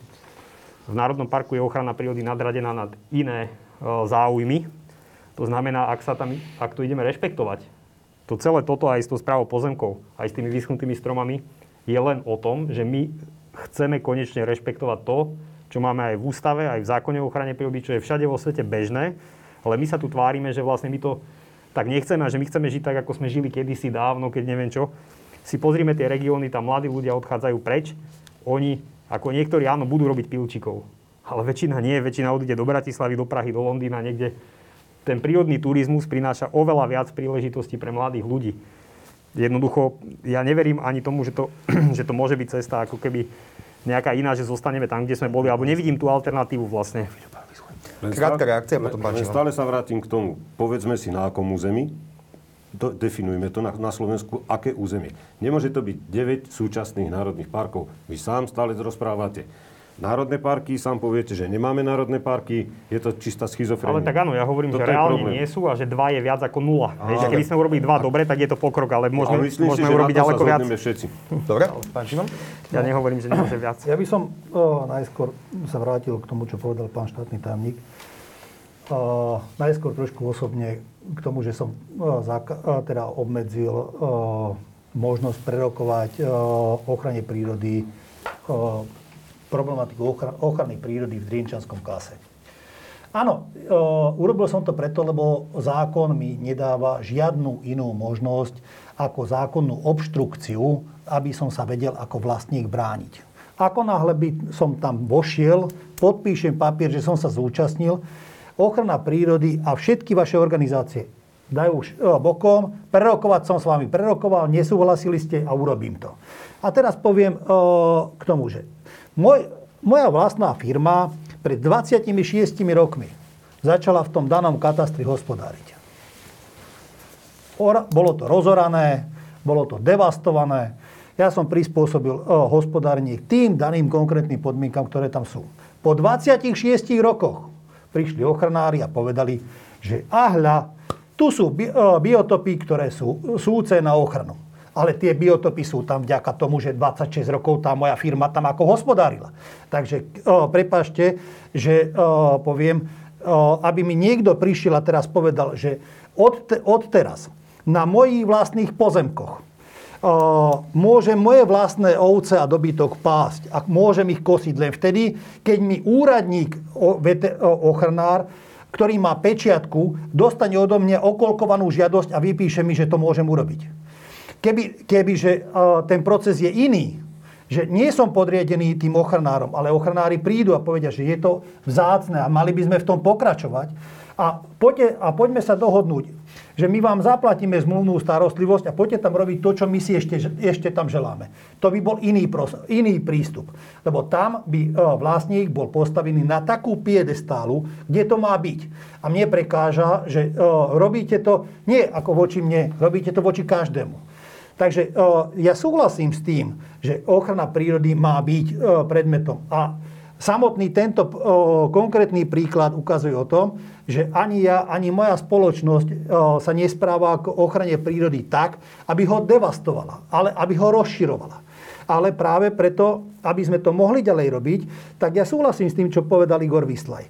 V Národnom parku je ochrana prírody nadradená nad iné e, záujmy. To znamená, ak, sa tam, ak to ideme rešpektovať, to celé toto aj s tou správou pozemkov, aj s tými vyschnutými stromami, je len o tom, že my chceme konečne rešpektovať to, čo máme aj v ústave, aj v zákone o ochrane prírody, čo je všade vo svete bežné, ale my sa tu tvárime, že vlastne my to tak nechceme a že my chceme žiť tak, ako sme žili kedysi dávno, keď neviem čo. Si pozrime tie regióny, tam mladí ľudia odchádzajú preč. Oni, ako niektorí, áno, budú robiť pilčikov. Ale väčšina nie, väčšina odíde do Bratislavy, do Prahy, do Londýna, niekde. Ten prírodný turizmus prináša oveľa viac príležitostí pre mladých ľudí jednoducho, ja neverím ani tomu, že to, že to môže byť cesta ako keby nejaká iná, že zostaneme tam, kde sme boli, alebo nevidím tú alternatívu vlastne. Krátka reakcia, potom len stále sa vrátim k tomu. Povedzme si, na akom území, do, definujme to na, na Slovensku, aké územie. Nemôže to byť 9 súčasných národných parkov. Vy sám stále rozprávate národné parky, sám poviete, že nemáme národné parky, je to čistá schizofrenia. Ale tak áno, ja hovorím, Toto že reálne nie sú a že dva je viac ako nula. Aha, keby sme urobili dva dobre, tak je to pokrok, ale môžeme, ale môžeme si, urobiť ďaleko viac. všetci. Dobre, pán Šimon? Ja nehovorím, že nemôže viac. Ja by som uh, najskôr sa vrátil k tomu, čo povedal pán štátny tajomník. Najskôr trošku osobne k tomu, že som zaka- uh, teda obmedzil uh, možnosť prerokovať uh, ochrane prírody problematiku ochrany prírody v Drienčanskom kase. Áno, e, urobil som to preto, lebo zákon mi nedáva žiadnu inú možnosť ako zákonnú obštrukciu, aby som sa vedel ako vlastník brániť. Ako náhle by som tam vošiel, podpíšem papier, že som sa zúčastnil, ochrana prírody a všetky vaše organizácie dajú už e, bokom, prerokovať som s vami prerokoval, nesúhlasili ste a urobím to. A teraz poviem e, k tomu, že môj, moja vlastná firma pred 26 rokmi začala v tom danom katastri hospodáriť. Bolo to rozorané, bolo to devastované. Ja som prispôsobil hospodárenie tým daným konkrétnym podmienkam, ktoré tam sú. Po 26 rokoch prišli ochranári a povedali, že ahľa, tu sú biotopy, ktoré sú súce na ochranu. Ale tie biotopy sú tam vďaka tomu, že 26 rokov tá moja firma tam ako hospodárila. Takže prepašte, že poviem, aby mi niekto prišiel a teraz povedal, že od, od teraz na mojich vlastných pozemkoch môžem moje vlastné ovce a dobytok pásť a môžem ich kosiť len vtedy, keď mi úradník, ochranár, ktorý má pečiatku, dostane odo mňa okolkovanú žiadosť a vypíše mi, že to môžem urobiť. Keby, keby že ten proces je iný, že nie som podriedený tým ochranárom, ale ochranári prídu a povedia, že je to vzácne a mali by sme v tom pokračovať. A, poďte, a poďme sa dohodnúť, že my vám zaplatíme zmluvnú starostlivosť a poďte tam robiť to, čo my si ešte, ešte tam želáme. To by bol iný, pros, iný prístup. Lebo tam by vlastník bol postavený na takú piedestálu, kde to má byť. A mne prekáža, že robíte to nie ako voči mne, robíte to voči každému. Takže ja súhlasím s tým, že ochrana prírody má byť predmetom. A samotný tento konkrétny príklad ukazuje o tom, že ani ja, ani moja spoločnosť sa nespráva ako ochrane prírody tak, aby ho devastovala, ale aby ho rozširovala. Ale práve preto, aby sme to mohli ďalej robiť, tak ja súhlasím s tým, čo povedal Igor Vyslaj.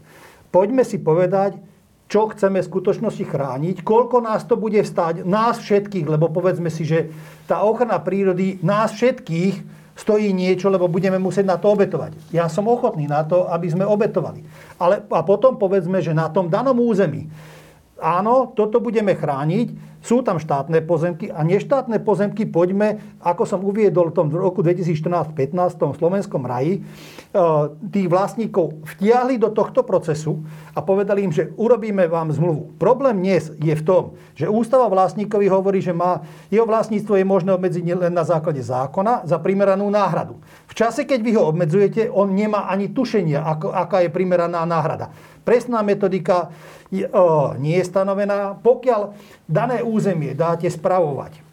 Poďme si povedať, čo chceme v skutočnosti chrániť, koľko nás to bude stáť, nás všetkých, lebo povedzme si, že tá ochrana prírody nás všetkých stojí niečo, lebo budeme musieť na to obetovať. Ja som ochotný na to, aby sme obetovali. Ale, a potom povedzme, že na tom danom území áno, toto budeme chrániť, sú tam štátne pozemky a neštátne pozemky poďme, ako som uviedol v tom roku 2014-15 v tom slovenskom raji, e, tých vlastníkov vtiahli do tohto procesu a povedali im, že urobíme vám zmluvu. Problém dnes je v tom, že ústava vlastníkovi hovorí, že má, jeho vlastníctvo je možné obmedziť len na základe zákona za primeranú náhradu. V čase, keď vy ho obmedzujete, on nemá ani tušenia, ako, aká je primeraná náhrada. Presná metodika nie je stanovená. Pokiaľ dané územie dáte spravovať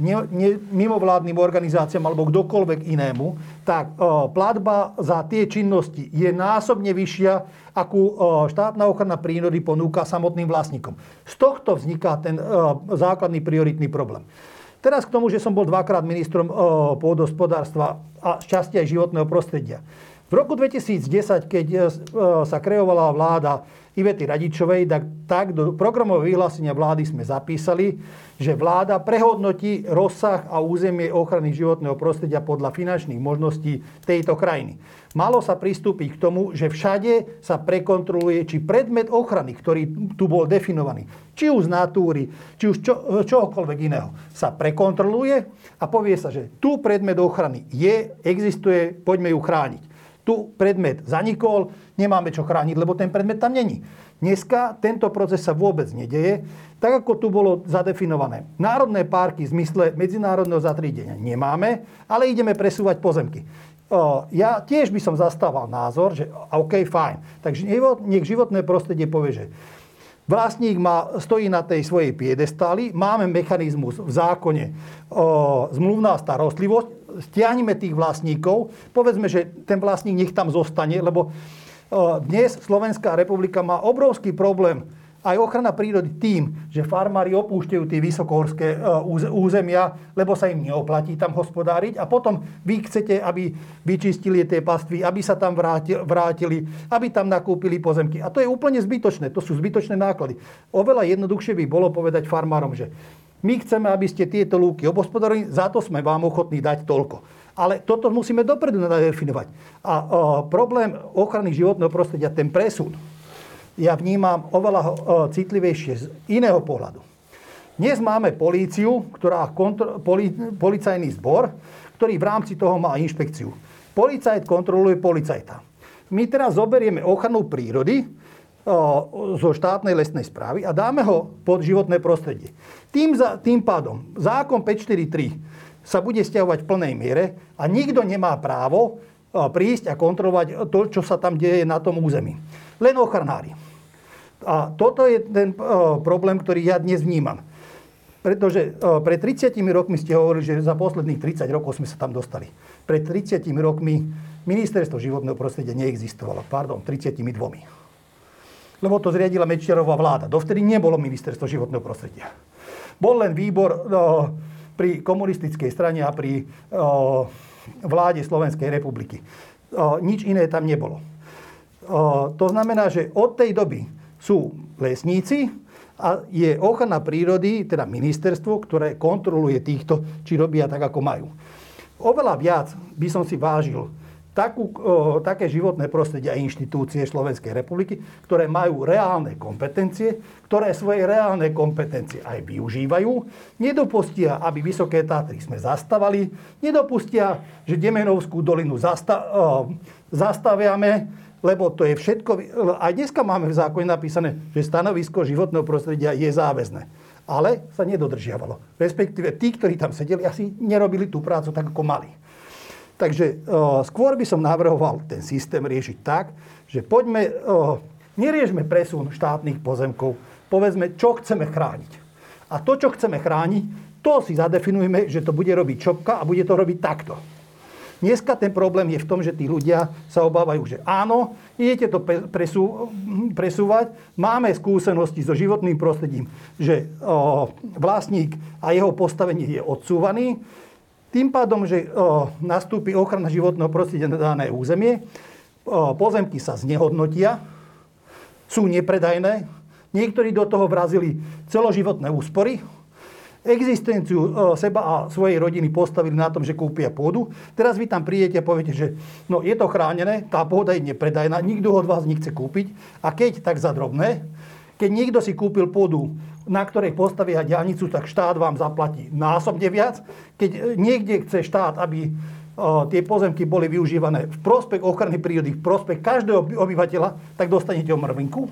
ne, ne, mimovládnym organizáciám alebo kdokoľvek inému, tak platba za tie činnosti je násobne vyššia, akú štátna ochrana prírody ponúka samotným vlastníkom. Z tohto vzniká ten základný prioritný problém. Teraz k tomu, že som bol dvakrát ministrom pôdospodárstva a šťastia aj životného prostredia. V roku 2010, keď e, sa kreovala vláda Ivety Radičovej, tak, tak do programového vyhlásenia vlády sme zapísali, že vláda prehodnotí rozsah a územie ochrany životného prostredia podľa finančných možností tejto krajiny. Malo sa pristúpiť k tomu, že všade sa prekontroluje, či predmet ochrany, ktorý tu bol definovaný, či už z natúry, či už čo, čohokoľvek iného, sa prekontroluje a povie sa, že tu predmet ochrany je, existuje, poďme ju chrániť tu predmet zanikol, nemáme čo chrániť, lebo ten predmet tam není. Dneska tento proces sa vôbec nedeje, tak ako tu bolo zadefinované. Národné parky v zmysle medzinárodného zatriedenia nemáme, ale ideme presúvať pozemky. Ja tiež by som zastával názor, že OK, fajn. Takže nech životné prostredie povie, že Vlastník má, stojí na tej svojej piedestáli, máme mechanizmus v zákone o, zmluvná starostlivosť, stiahneme tých vlastníkov, povedzme, že ten vlastník nech tam zostane, lebo dnes Slovenská republika má obrovský problém aj ochrana prírody tým, že farmári opúšťajú tie vysokohorské územia, lebo sa im neoplatí tam hospodáriť a potom vy chcete, aby vyčistili tie pastvy, aby sa tam vrátili, aby tam nakúpili pozemky. A to je úplne zbytočné, to sú zbytočné náklady. Oveľa jednoduchšie by bolo povedať farmárom, že my chceme, aby ste tieto lúky obospodarili, za to sme vám ochotní dať toľko. Ale toto musíme dopredu nadefinovať. A o, problém ochrany životného prostredia, ten presun, ja vnímam oveľa o, citlivejšie z iného pohľadu. Dnes máme políciu, ktorá kontro, poli, policajný zbor, ktorý v rámci toho má inšpekciu. Policajt kontroluje policajta. My teraz zoberieme ochranu prírody, zo štátnej lesnej správy a dáme ho pod životné prostredie. Tým, za, tým pádom zákon 543 sa bude stiahovať v plnej miere a nikto nemá právo prísť a kontrolovať to, čo sa tam deje na tom území. Len ochranári. A toto je ten problém, ktorý ja dnes vnímam. Pretože pred 30 rokmi ste hovorili, že za posledných 30 rokov sme sa tam dostali. Pred 30 rokmi ministerstvo životného prostredia neexistovalo. Pardon, 32 lebo to zriadila Mečiarová vláda. Dovtedy nebolo ministerstvo životného prostredia. Bol len výbor no, pri komunistickej strane a pri o, vláde Slovenskej republiky. O, nič iné tam nebolo. O, to znamená, že od tej doby sú lesníci a je ochrana prírody, teda ministerstvo, ktoré kontroluje týchto, či robia tak, ako majú. Oveľa viac by som si vážil takú, o, také životné prostredie a inštitúcie Slovenskej republiky, ktoré majú reálne kompetencie, ktoré svoje reálne kompetencie aj využívajú, nedopustia, aby Vysoké Tatry sme zastavali, nedopustia, že Demenovskú dolinu zasta, o, zastaviame, lebo to je všetko... Aj dneska máme v zákone napísané, že stanovisko životného prostredia je záväzné. Ale sa nedodržiavalo. Respektíve tí, ktorí tam sedeli, asi nerobili tú prácu tak, ako mali. Takže uh, skôr by som navrhoval ten systém riešiť tak, že poďme, uh, neriešme presun štátnych pozemkov, povedzme, čo chceme chrániť. A to, čo chceme chrániť, to si zadefinujeme, že to bude robiť čopka a bude to robiť takto. Dneska ten problém je v tom, že tí ľudia sa obávajú, že áno, idete to presú, presúvať, máme skúsenosti so životným prostredím, že o, vlastník a jeho postavenie je odsúvaný, tým pádom, že o, nastúpi ochrana životného prostredia na dané územie, o, pozemky sa znehodnotia, sú nepredajné, niektorí do toho vrazili celoživotné úspory, existenciu o, seba a svojej rodiny postavili na tom, že kúpia pôdu. Teraz vy tam prídete a poviete, že no, je to chránené, tá pôda je nepredajná, nikto od vás nechce kúpiť a keď, tak za drobné. Keď niekto si kúpil pôdu na ktorej postavia diálnicu, tak štát vám zaplatí násobne viac. Keď e, niekde chce štát, aby e, tie pozemky boli využívané v prospech ochrany prírody, v prospech každého obyvateľa, tak dostanete o mrvinku.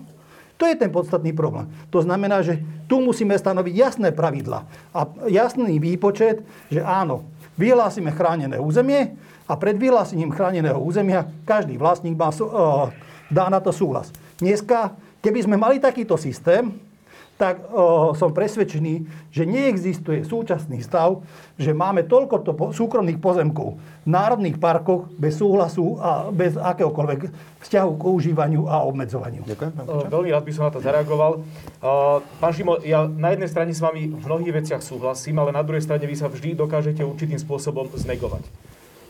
To je ten podstatný problém. To znamená, že tu musíme stanoviť jasné pravidla a jasný výpočet, že áno, vyhlásime chránené územie a pred vyhlásením chráneného územia každý vlastník má, uh, dá na to súhlas. Dneska, keby sme mali takýto systém, tak o, som presvedčený, že neexistuje súčasný stav, že máme toľko to po, súkromných pozemkov v národných parkoch bez súhlasu a bez akéhokoľvek vzťahu k užívaniu a obmedzovaniu. Ďakujem. Veľmi rád by som na to zareagoval. Pán Šimo, ja na jednej strane s vami v mnohých veciach súhlasím, ale na druhej strane vy sa vždy dokážete určitým spôsobom znegovať.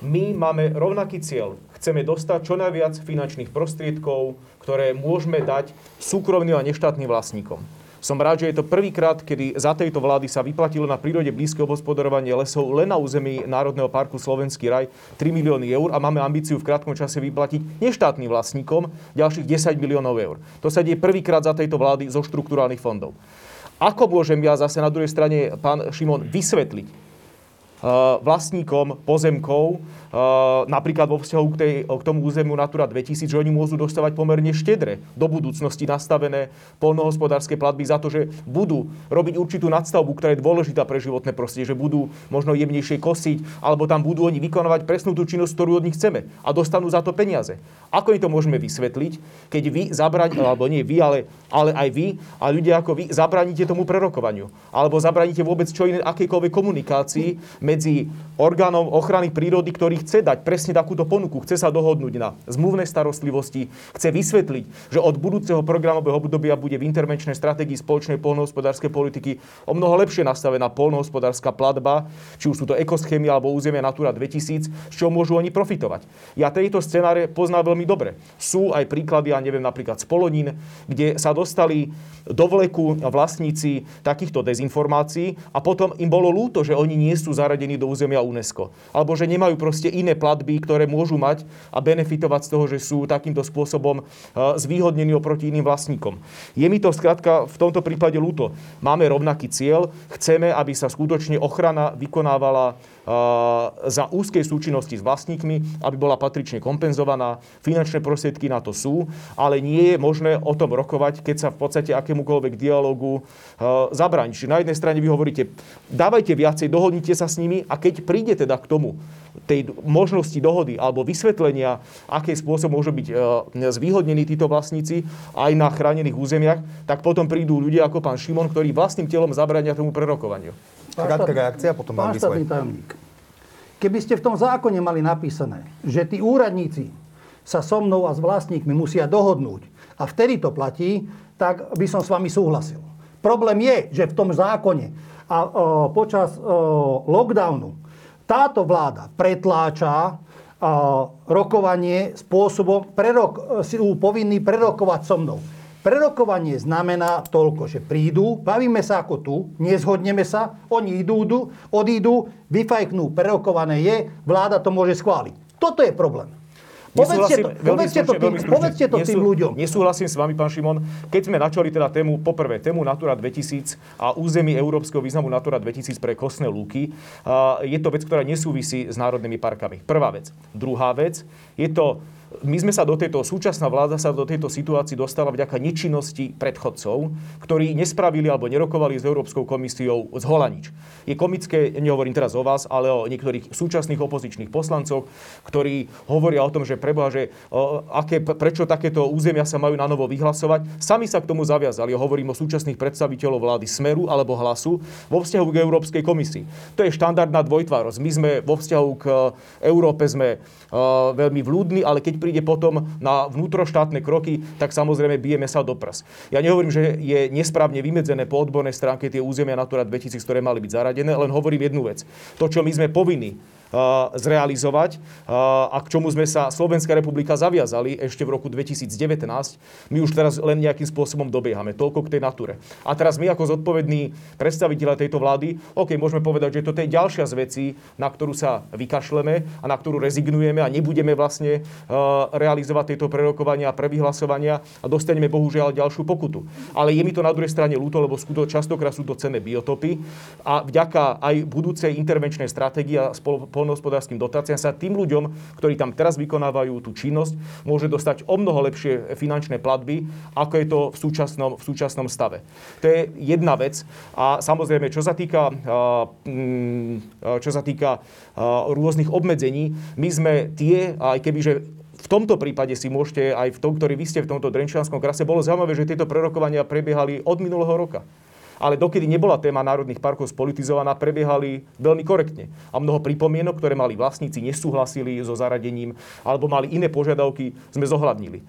My máme rovnaký cieľ. Chceme dostať čo najviac finančných prostriedkov, ktoré môžeme dať súkromným a neštátnym vlastníkom. Som rád, že je to prvýkrát, kedy za tejto vlády sa vyplatilo na prírode blízke obhospodarovanie lesov len na území Národného parku Slovenský raj 3 milióny eur a máme ambíciu v krátkom čase vyplatiť neštátnym vlastníkom ďalších 10 miliónov eur. To sa deje prvýkrát za tejto vlády zo štruktúrálnych fondov. Ako môžem ja zase na druhej strane, pán Šimon, vysvetliť vlastníkom pozemkov, napríklad vo vzťahu k, tej, k tomu územiu Natura 2000, že oni môžu dostávať pomerne štedre do budúcnosti nastavené polnohospodárske platby za to, že budú robiť určitú nadstavbu, ktorá je dôležitá pre životné prostredie, že budú možno jemnejšie kosiť, alebo tam budú oni vykonávať presnú tú činnosť, ktorú od nich chceme a dostanú za to peniaze. Ako im to môžeme vysvetliť, keď vy zabraň, alebo nie vy, ale, ale aj vy a ľudia ako vy zabraníte tomu prerokovaniu, alebo zabraníte vôbec čo iné, akejkoľvek komunikácii medzi orgánom ochrany prírody, ktorý chce dať presne takúto ponuku, chce sa dohodnúť na zmluvnej starostlivosti, chce vysvetliť, že od budúceho programového obdobia bude v intervenčnej stratégii spoločnej polnohospodárskej politiky o mnoho lepšie nastavená polnohospodárska platba, či už sú to ekoschémy alebo územia Natura 2000, z čoho môžu oni profitovať. Ja tejto scenáre poznám veľmi dobre. Sú aj príklady, ja neviem, napríklad z Polonín, kde sa dostali do vleku vlastníci takýchto dezinformácií a potom im bolo ľúto, že oni nie sú zaradení do územia UNESCO. Alebo že nemajú proste iné platby, ktoré môžu mať a benefitovať z toho, že sú takýmto spôsobom eh, zvýhodnení oproti iným vlastníkom. Je mi to skrátka v tomto prípade ľúto. Máme rovnaký cieľ, chceme, aby sa skutočne ochrana vykonávala za úzkej súčinnosti s vlastníkmi, aby bola patrične kompenzovaná. Finančné prostriedky na to sú, ale nie je možné o tom rokovať, keď sa v podstate akémukoľvek dialogu zabráni. Čiže na jednej strane vy hovoríte, dávajte viacej, dohodnite sa s nimi a keď príde teda k tomu, tej možnosti dohody alebo vysvetlenia, aký spôsob môžu byť e, zvýhodnení títo vlastníci aj na chránených územiach, tak potom prídu ľudia ako pán Šimon, ktorí vlastným telom zabrania tomu prerokovaniu. Krátka reakcia, potom pán mám štátny tajomník. Keby ste v tom zákone mali napísané, že tí úradníci sa so mnou a s vlastníkmi musia dohodnúť a vtedy to platí, tak by som s vami súhlasil. Problém je, že v tom zákone a o, počas o, lockdownu táto vláda pretláča rokovanie spôsobom, prerok, si povinný prerokovať so mnou. Prerokovanie znamená toľko, že prídu, bavíme sa ako tu, nezhodneme sa, oni idú, odídu, vyfajknú, prerokované je, vláda to môže schváliť. Toto je problém. Povedzte to, povedzte to, tým, povedzte to tým ľuďom. Nesúhlasím s vami, pán Šimon. Keď sme načali teda tému, poprvé tému Natura 2000 a území európskeho významu Natura 2000 pre kostné lúky, je to vec, ktorá nesúvisí s národnými parkami. Prvá vec. Druhá vec, je to my sme sa do tejto, súčasná vláda sa do tejto situácii dostala vďaka nečinnosti predchodcov, ktorí nespravili alebo nerokovali s Európskou komisiou z Holanič. Je komické, nehovorím teraz o vás, ale o niektorých súčasných opozičných poslancoch, ktorí hovoria o tom, že preboha, že aké, prečo takéto územia sa majú na novo vyhlasovať. Sami sa k tomu zaviazali. Hovorím o súčasných predstaviteľov vlády Smeru alebo Hlasu vo vzťahu k Európskej komisii. To je štandardná dvojtvárosť. My sme vo vzťahu k Európe sme uh, veľmi vľúdni, ale keď príde potom na vnútroštátne kroky, tak samozrejme bijeme sa do prs. Ja nehovorím, že je nesprávne vymedzené po odbornej stránke tie územia Natura 2000, ktoré mali byť zaradené, len hovorím jednu vec. To, čo my sme povinní zrealizovať a k čomu sme sa Slovenská republika zaviazali ešte v roku 2019. My už teraz len nejakým spôsobom dobiehame. Toľko k tej nature. A teraz my ako zodpovední predstaviteľe tejto vlády, OK, môžeme povedať, že toto je ďalšia z vecí, na ktorú sa vykašleme a na ktorú rezignujeme a nebudeme vlastne realizovať tieto prerokovania a prevyhlasovania a dostaneme bohužiaľ ďalšiu pokutu. Ale je mi to na druhej strane ľúto, lebo skuto, častokrát sú to cenné biotopy a vďaka aj budúcej intervenčnej stratégii a spolu, poľnohospodárským dotáciám sa tým ľuďom, ktorí tam teraz vykonávajú tú činnosť, môže dostať o mnoho lepšie finančné platby, ako je to v súčasnom, v súčasnom stave. To je jedna vec. A samozrejme, čo sa týka, mm, čo sa týka rôznych obmedzení, my sme tie, aj keby, že v tomto prípade si môžete, aj v tom, ktorý vy ste v tomto Drenčianskom krase, bolo zaujímavé, že tieto prerokovania prebiehali od minulého roka ale dokedy nebola téma národných parkov spolitizovaná, prebiehali veľmi korektne. A mnoho pripomienok, ktoré mali vlastníci, nesúhlasili so zaradením alebo mali iné požiadavky, sme zohľadnili.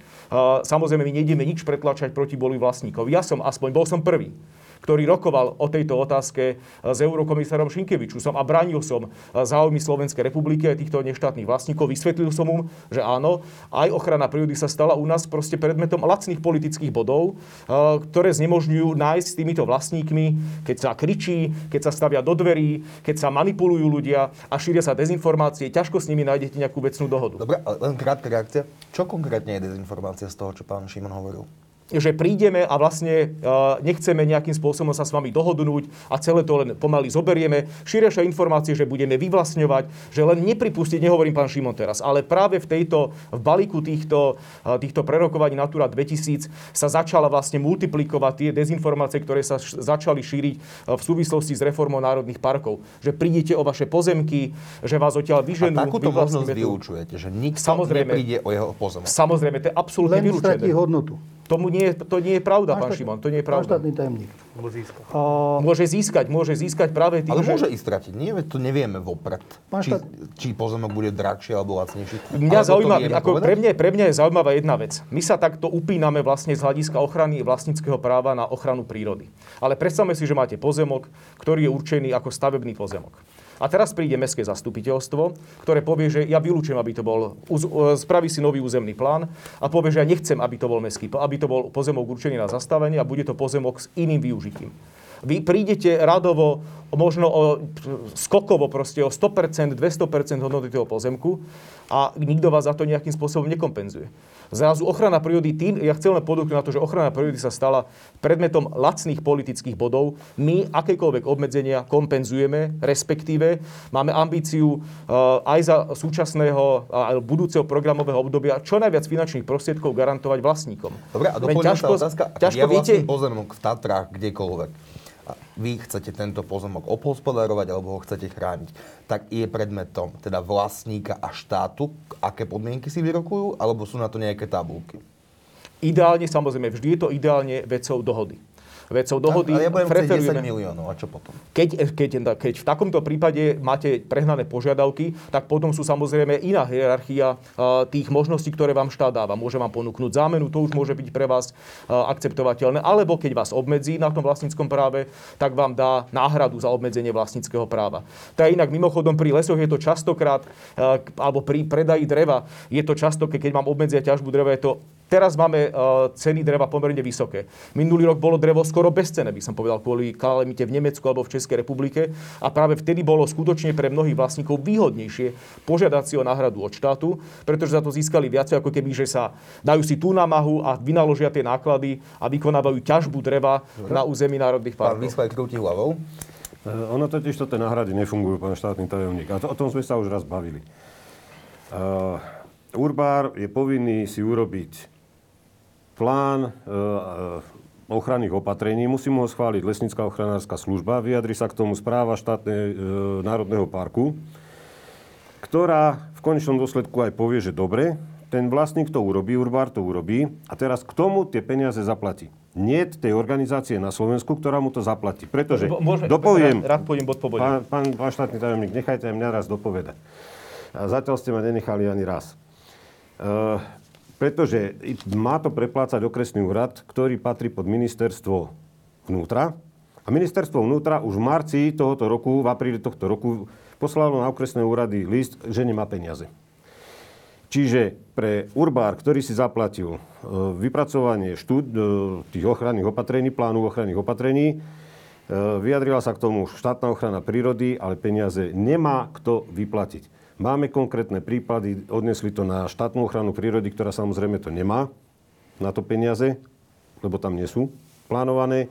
Samozrejme, my nejdeme nič pretlačať proti boli vlastníkov. Ja som aspoň, bol som prvý ktorý rokoval o tejto otázke s eurokomisárom Šinkevičusom a bránil som záujmy Slovenskej republiky a týchto neštátnych vlastníkov. Vysvetlil som mu, že áno, aj ochrana prírody sa stala u nás proste predmetom lacných politických bodov, ktoré znemožňujú nájsť s týmito vlastníkmi, keď sa kričí, keď sa stavia do dverí, keď sa manipulujú ľudia a šíria sa dezinformácie. Ťažko s nimi nájdete nejakú vecnú dohodu. Dobre, len krátka reakcia. Čo konkrétne je dezinformácia z toho, čo pán Šimon hovoril? Že prídeme a vlastne uh, nechceme nejakým spôsobom sa s vami dohodnúť a celé to len pomaly zoberieme. Šíria sa informácie, že budeme vyvlastňovať, že len nepripustiť, nehovorím pán Šimon teraz, ale práve v tejto, v balíku týchto, uh, týchto prerokovaní Natura 2000 sa začala vlastne multiplikovať tie dezinformácie, ktoré sa začali šíriť uh, v súvislosti s reformou národných parkov. Že prídete o vaše pozemky, že vás odtiaľ vyženú. A takúto možnosť vylúčujete, že nikto Samozrejme, nepríde o jeho pozemok. Samozrejme, to je absolútne vylúčené. hodnotu. Tomu nie, to nie je pravda, pán Šimon, to nie je pravda. štátny tajomník. Môže získať, môže získať práve tým, Ale že... môže ísť stratiť. Nie, to nevieme vopred. Či, štát- či pozemok bude drahší alebo lacnejší. Mňa to zaujíma, ako povedať? pre, mňa, pre mňa je zaujímavá jedna vec. My sa takto upíname vlastne z hľadiska ochrany vlastníckého práva na ochranu prírody. Ale predstavme si, že máte pozemok, ktorý je určený ako stavebný pozemok. A teraz príde mestské zastupiteľstvo, ktoré povie, že ja vylúčim, aby to bol, e, spraví si nový územný plán a povie, že ja nechcem, aby to bol mestský, aby to bol pozemok určený na zastavenie a bude to pozemok s iným využitím. Vy prídete radovo, možno o, skokovo proste o 100%, 200% hodnoty toho pozemku a nikto vás za to nejakým spôsobom nekompenzuje. Zrazu ochrana prírody tým, ja chcem len podoknúť na to, že ochrana prírody sa stala predmetom lacných politických bodov. My akékoľvek obmedzenia kompenzujeme, respektíve máme ambíciu uh, aj za súčasného a budúceho programového obdobia čo najviac finančných prostriedkov garantovať vlastníkom. Dobre, a Len doplňujúca otázka. Ak ťažko ja viete, pozemok v Tatrách, kdekoľvek. Vy chcete tento pozemok obhospodarovať alebo ho chcete chrániť, tak je predmetom teda vlastníka a štátu, aké podmienky si vyrokujú, alebo sú na to nejaké tabulky? Ideálne, samozrejme, vždy je to ideálne vecou dohody vecou dohody Ale ja budem chcieť 10 miliónov, a čo potom? Keď, keď, keď v takomto prípade máte prehnané požiadavky, tak potom sú samozrejme iná hierarchia tých možností, ktoré vám štát dáva. Môže vám ponúknuť zámenu, to už môže byť pre vás akceptovateľné. Alebo keď vás obmedzí na tom vlastníckom práve, tak vám dá náhradu za obmedzenie vlastníckého práva. To je inak mimochodom pri lesoch je to častokrát, alebo pri predaji dreva, je to často, keď mám obmedzia ťažbu dreva, je to Teraz máme uh, ceny dreva pomerne vysoké. Minulý rok bolo drevo skoro bezcené, by som povedal, kvôli kalamite v Nemecku alebo v Českej republike. A práve vtedy bolo skutočne pre mnohých vlastníkov výhodnejšie požiadať si o náhradu od štátu, pretože za to získali viac, ako keby, že sa dajú si tú námahu a vynaložia tie náklady a vykonávajú ťažbu dreva Dobre. na území národných parkov. Pán Vyslaj krúti hlavou. Uh, ono totiž to tie náhrady nefungujú, pán štátny tajomník. A to, o tom sme sa už raz bavili. Uh, Urbár je povinný si urobiť plán e, e, ochranných opatrení, musí mu ho schváliť Lesnická ochranárska služba, vyjadri sa k tomu správa štátnej e, národného parku, ktorá v konečnom dôsledku aj povie, že dobre, ten vlastník to urobí, Urbár to urobí a teraz k tomu tie peniaze zaplatí. Nie tej organizácie na Slovensku, ktorá mu to zaplatí. Pretože, Môže, dopoviem, rád, rád bod po bode. Pán, pán, pán štátny tajomník, nechajte mňa raz dopovedať. A zatiaľ ste ma nenechali ani raz. Uh, pretože má to preplácať okresný úrad, ktorý patrí pod ministerstvo vnútra. A ministerstvo vnútra už v marci tohoto roku, v apríli tohto roku, poslalo na okresné úrady list, že nemá peniaze. Čiže pre Urbár, ktorý si zaplatil e, vypracovanie štúd, e, tých ochranných opatrení, plánu ochranných opatrení, e, vyjadrila sa k tomu štátna ochrana prírody, ale peniaze nemá kto vyplatiť. Máme konkrétne prípady, odnesli to na štátnu ochranu prírody, ktorá samozrejme to nemá na to peniaze, lebo tam nie sú plánované.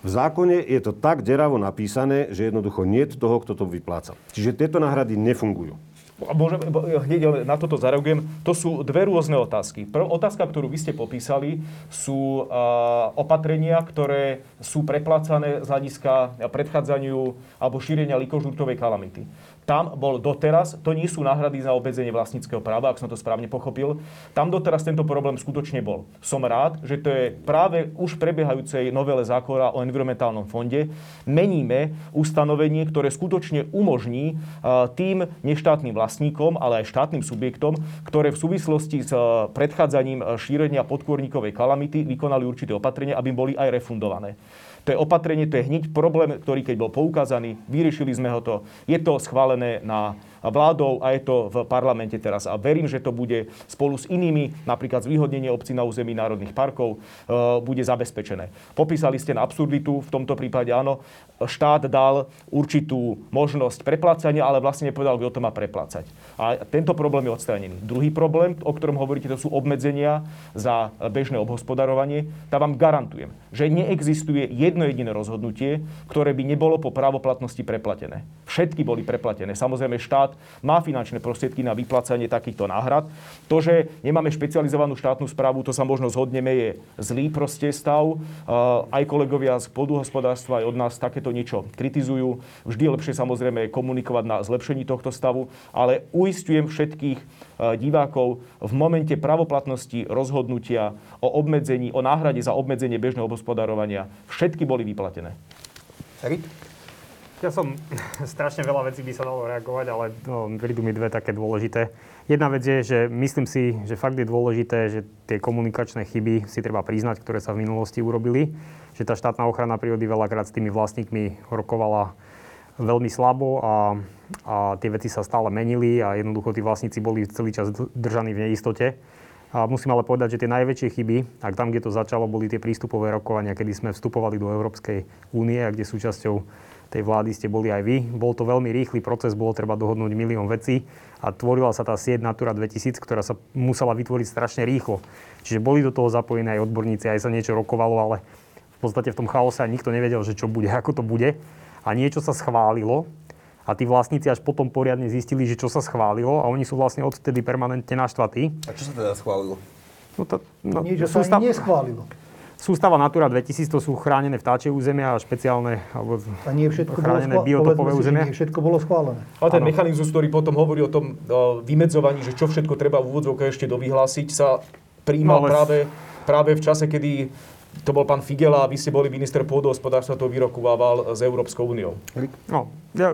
V zákone je to tak deravo napísané, že jednoducho nie je toho, kto to vypláca. Čiže tieto náhrady nefungujú. Môžem, hneď na toto zareagujem. To sú dve rôzne otázky. Prvá otázka, ktorú vy ste popísali, sú opatrenia, ktoré sú preplácané z hľadiska predchádzaniu alebo šírenia likožúrtovej kalamity tam bol doteraz, to nie sú náhrady za obmedzenie vlastníckého práva, ak som to správne pochopil, tam doteraz tento problém skutočne bol. Som rád, že to je práve už prebiehajúcej novele zákona o environmentálnom fonde. Meníme ustanovenie, ktoré skutočne umožní tým neštátnym vlastníkom, ale aj štátnym subjektom, ktoré v súvislosti s predchádzaním šírenia podkôrníkovej kalamity vykonali určité opatrenia, aby boli aj refundované. To je opatrenie, to je hneď problém, ktorý keď bol poukázaný, vyriešili sme ho to. Je to schválené na vládou a je to v parlamente teraz. A verím, že to bude spolu s inými, napríklad zvýhodnenie obcí na území národných parkov, e, bude zabezpečené. Popísali ste na absurditu, v tomto prípade áno, štát dal určitú možnosť preplácania, ale vlastne nepovedal, kto to má preplácať. A tento problém je odstránený. Druhý problém, o ktorom hovoríte, to sú obmedzenia za bežné obhospodarovanie. Tá vám garantujem, že neexistuje jedno jediné rozhodnutie, ktoré by nebolo po právoplatnosti preplatené. Všetky boli preplatené. Samozrejme, štát má finančné prostriedky na vyplácanie takýchto náhrad. To, že nemáme špecializovanú štátnu správu, to sa možno zhodneme, je zlý proste stav. Aj kolegovia z podhospodárstva aj od nás takéto niečo kritizujú. Vždy lepšie samozrejme komunikovať na zlepšení tohto stavu, ale uistujem všetkých divákov v momente pravoplatnosti rozhodnutia o obmedzení, o náhrade za obmedzenie bežného hospodárovania. Všetky boli vyplatené. Erik? Ja som, strašne veľa vecí by sa dalo reagovať, ale no, prídu mi dve také dôležité. Jedna vec je, že myslím si, že fakt je dôležité, že tie komunikačné chyby si treba priznať, ktoré sa v minulosti urobili. Že tá štátna ochrana prírody veľakrát s tými vlastníkmi rokovala veľmi slabo a, a tie veci sa stále menili a jednoducho tí vlastníci boli celý čas držaní v neistote. A musím ale povedať, že tie najväčšie chyby, ak tam, kde to začalo, boli tie prístupové rokovania, kedy sme vstupovali do Európskej únie a kde súčasťou tej vlády ste boli aj vy. Bol to veľmi rýchly proces, bolo treba dohodnúť milión vecí a tvorila sa tá sieť Natura 2000, ktorá sa musela vytvoriť strašne rýchlo. Čiže boli do toho zapojení aj odborníci, aj sa niečo rokovalo, ale v podstate v tom chaose nikto nevedel, že čo bude, ako to bude. A niečo sa schválilo a tí vlastníci až potom poriadne zistili, že čo sa schválilo a oni sú vlastne odtedy permanentne naštvatí. A čo sa teda schválilo? No to, no, Nie, že sa stav... neschválilo Sústava Natura 2000 to sú chránené vtáčie územia a špeciálne alebo A nie všetko bolo, chránené schvá- biotopové si, územia. nie všetko bolo schválené. Ale ten Áno. mechanizmus, ktorý potom hovorí o tom o, vymedzovaní, že čo všetko treba v úvodzovkách ešte dovyhlásiť, sa prijímal No, ale- práve, práve v čase, kedy to bol pán Figela a vy ste boli minister pôdohospodárstva, to vyrokovával s Európskou úniou. No, ja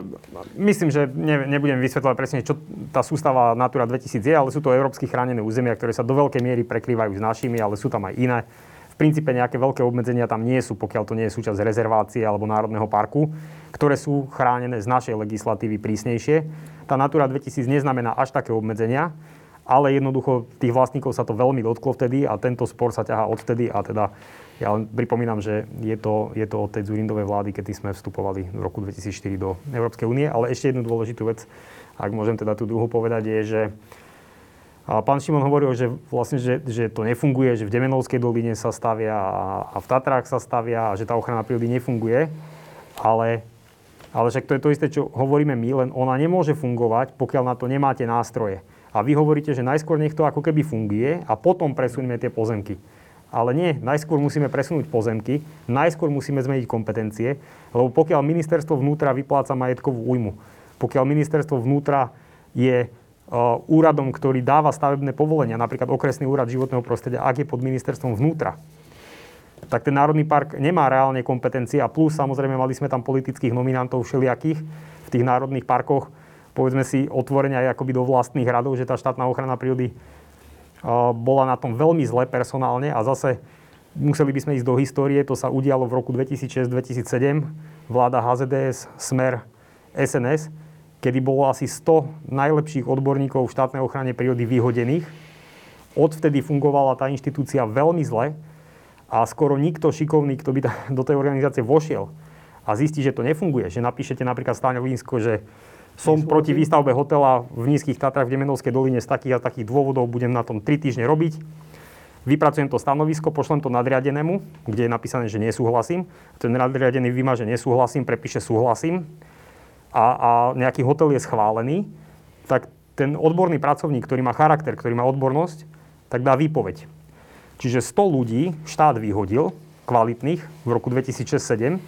myslím, že ne, nebudem vysvetľovať presne, čo tá sústava Natura 2000 je, ale sú to európsky chránené územia, ktoré sa do veľkej miery prekrývajú s našimi, ale sú tam aj iné. Princípe nejaké veľké obmedzenia tam nie sú, pokiaľ to nie je súčasť rezervácie alebo národného parku, ktoré sú chránené z našej legislatívy prísnejšie. Tá Natura 2000 neznamená až také obmedzenia, ale jednoducho tých vlastníkov sa to veľmi dotklo vtedy a tento spor sa ťahá odvtedy a teda ja len pripomínam, že je to, je to od tej Zurindovej vlády, kedy sme vstupovali v roku 2004 do Európskej únie. Ale ešte jednu dôležitú vec, ak môžem teda tú druhú povedať, je, že a pán Šimon hovoril, že vlastne, že, že to nefunguje, že v Demenovskej doline sa stavia a, a v Tatrách sa stavia a že tá ochrana prírody nefunguje. Ale, ale však to je to isté, čo hovoríme my, len ona nemôže fungovať, pokiaľ na to nemáte nástroje. A vy hovoríte, že najskôr nech to ako keby funguje a potom presunieme tie pozemky. Ale nie, najskôr musíme presunúť pozemky, najskôr musíme zmeniť kompetencie, lebo pokiaľ ministerstvo vnútra vypláca majetkovú újmu, pokiaľ ministerstvo vnútra je úradom, ktorý dáva stavebné povolenia, napríklad okresný úrad životného prostredia, ak je pod ministerstvom vnútra, tak ten Národný park nemá reálne kompetencie a plus samozrejme mali sme tam politických nominantov všelijakých v tých národných parkoch, povedzme si otvorene aj akoby do vlastných radov, že tá štátna ochrana prírody uh, bola na tom veľmi zle personálne a zase museli by sme ísť do histórie, to sa udialo v roku 2006-2007, vláda HZDS, Smer, SNS, kedy bolo asi 100 najlepších odborníkov v štátnej ochrane prírody vyhodených. Odvtedy fungovala tá inštitúcia veľmi zle a skoro nikto šikovný, kto by do tej organizácie vošiel a zistí, že to nefunguje, že napíšete napríklad stanovisko, že som proti výstavbe hotela v Nízkych Tatrách v Demenovskej doline z takých a takých dôvodov, budem na tom 3 týždne robiť, vypracujem to stanovisko, pošlem to nadriadenému, kde je napísané, že nesúhlasím. Ten nadriadený vymaže nesúhlasím, prepíše súhlasím a, a nejaký hotel je schválený, tak ten odborný pracovník, ktorý má charakter, ktorý má odbornosť, tak dá výpoveď. Čiže 100 ľudí štát vyhodil, kvalitných, v roku 2006-2007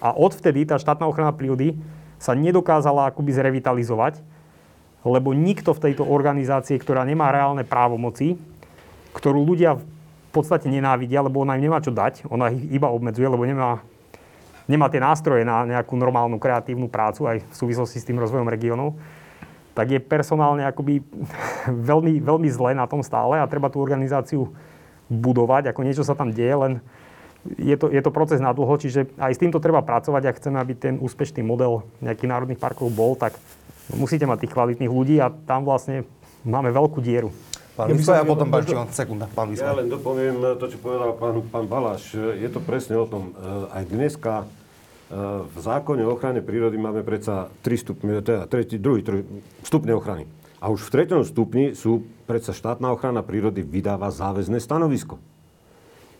a odvtedy tá štátna ochrana prírody sa nedokázala akoby zrevitalizovať, lebo nikto v tejto organizácii, ktorá nemá reálne právomoci, ktorú ľudia v podstate nenávidia, lebo ona im nemá čo dať, ona ich iba obmedzuje, lebo nemá, nemá tie nástroje na nejakú normálnu kreatívnu prácu aj v súvislosti s tým rozvojom regiónov, tak je personálne akoby veľmi, veľmi zle na tom stále a treba tú organizáciu budovať, ako niečo sa tam deje, len je to, je to proces na dlho, čiže aj s týmto treba pracovať, ak chceme, aby ten úspešný model nejakých národných parkov bol, tak musíte mať tých kvalitných ľudí a tam vlastne máme veľkú dieru. Pán Ja a potom pán Šimon. Sekunda, pán Ja Vysla. len dopoviem to, čo povedal pán, pán Baláš. Je to presne o tom. Aj dneska e, v zákone o ochrane prírody máme predsa 3 stupne, teda tretí, druhý, druhý stupne ochrany. A už v treťom stupni sú predsa štátna ochrana prírody vydáva záväzné stanovisko.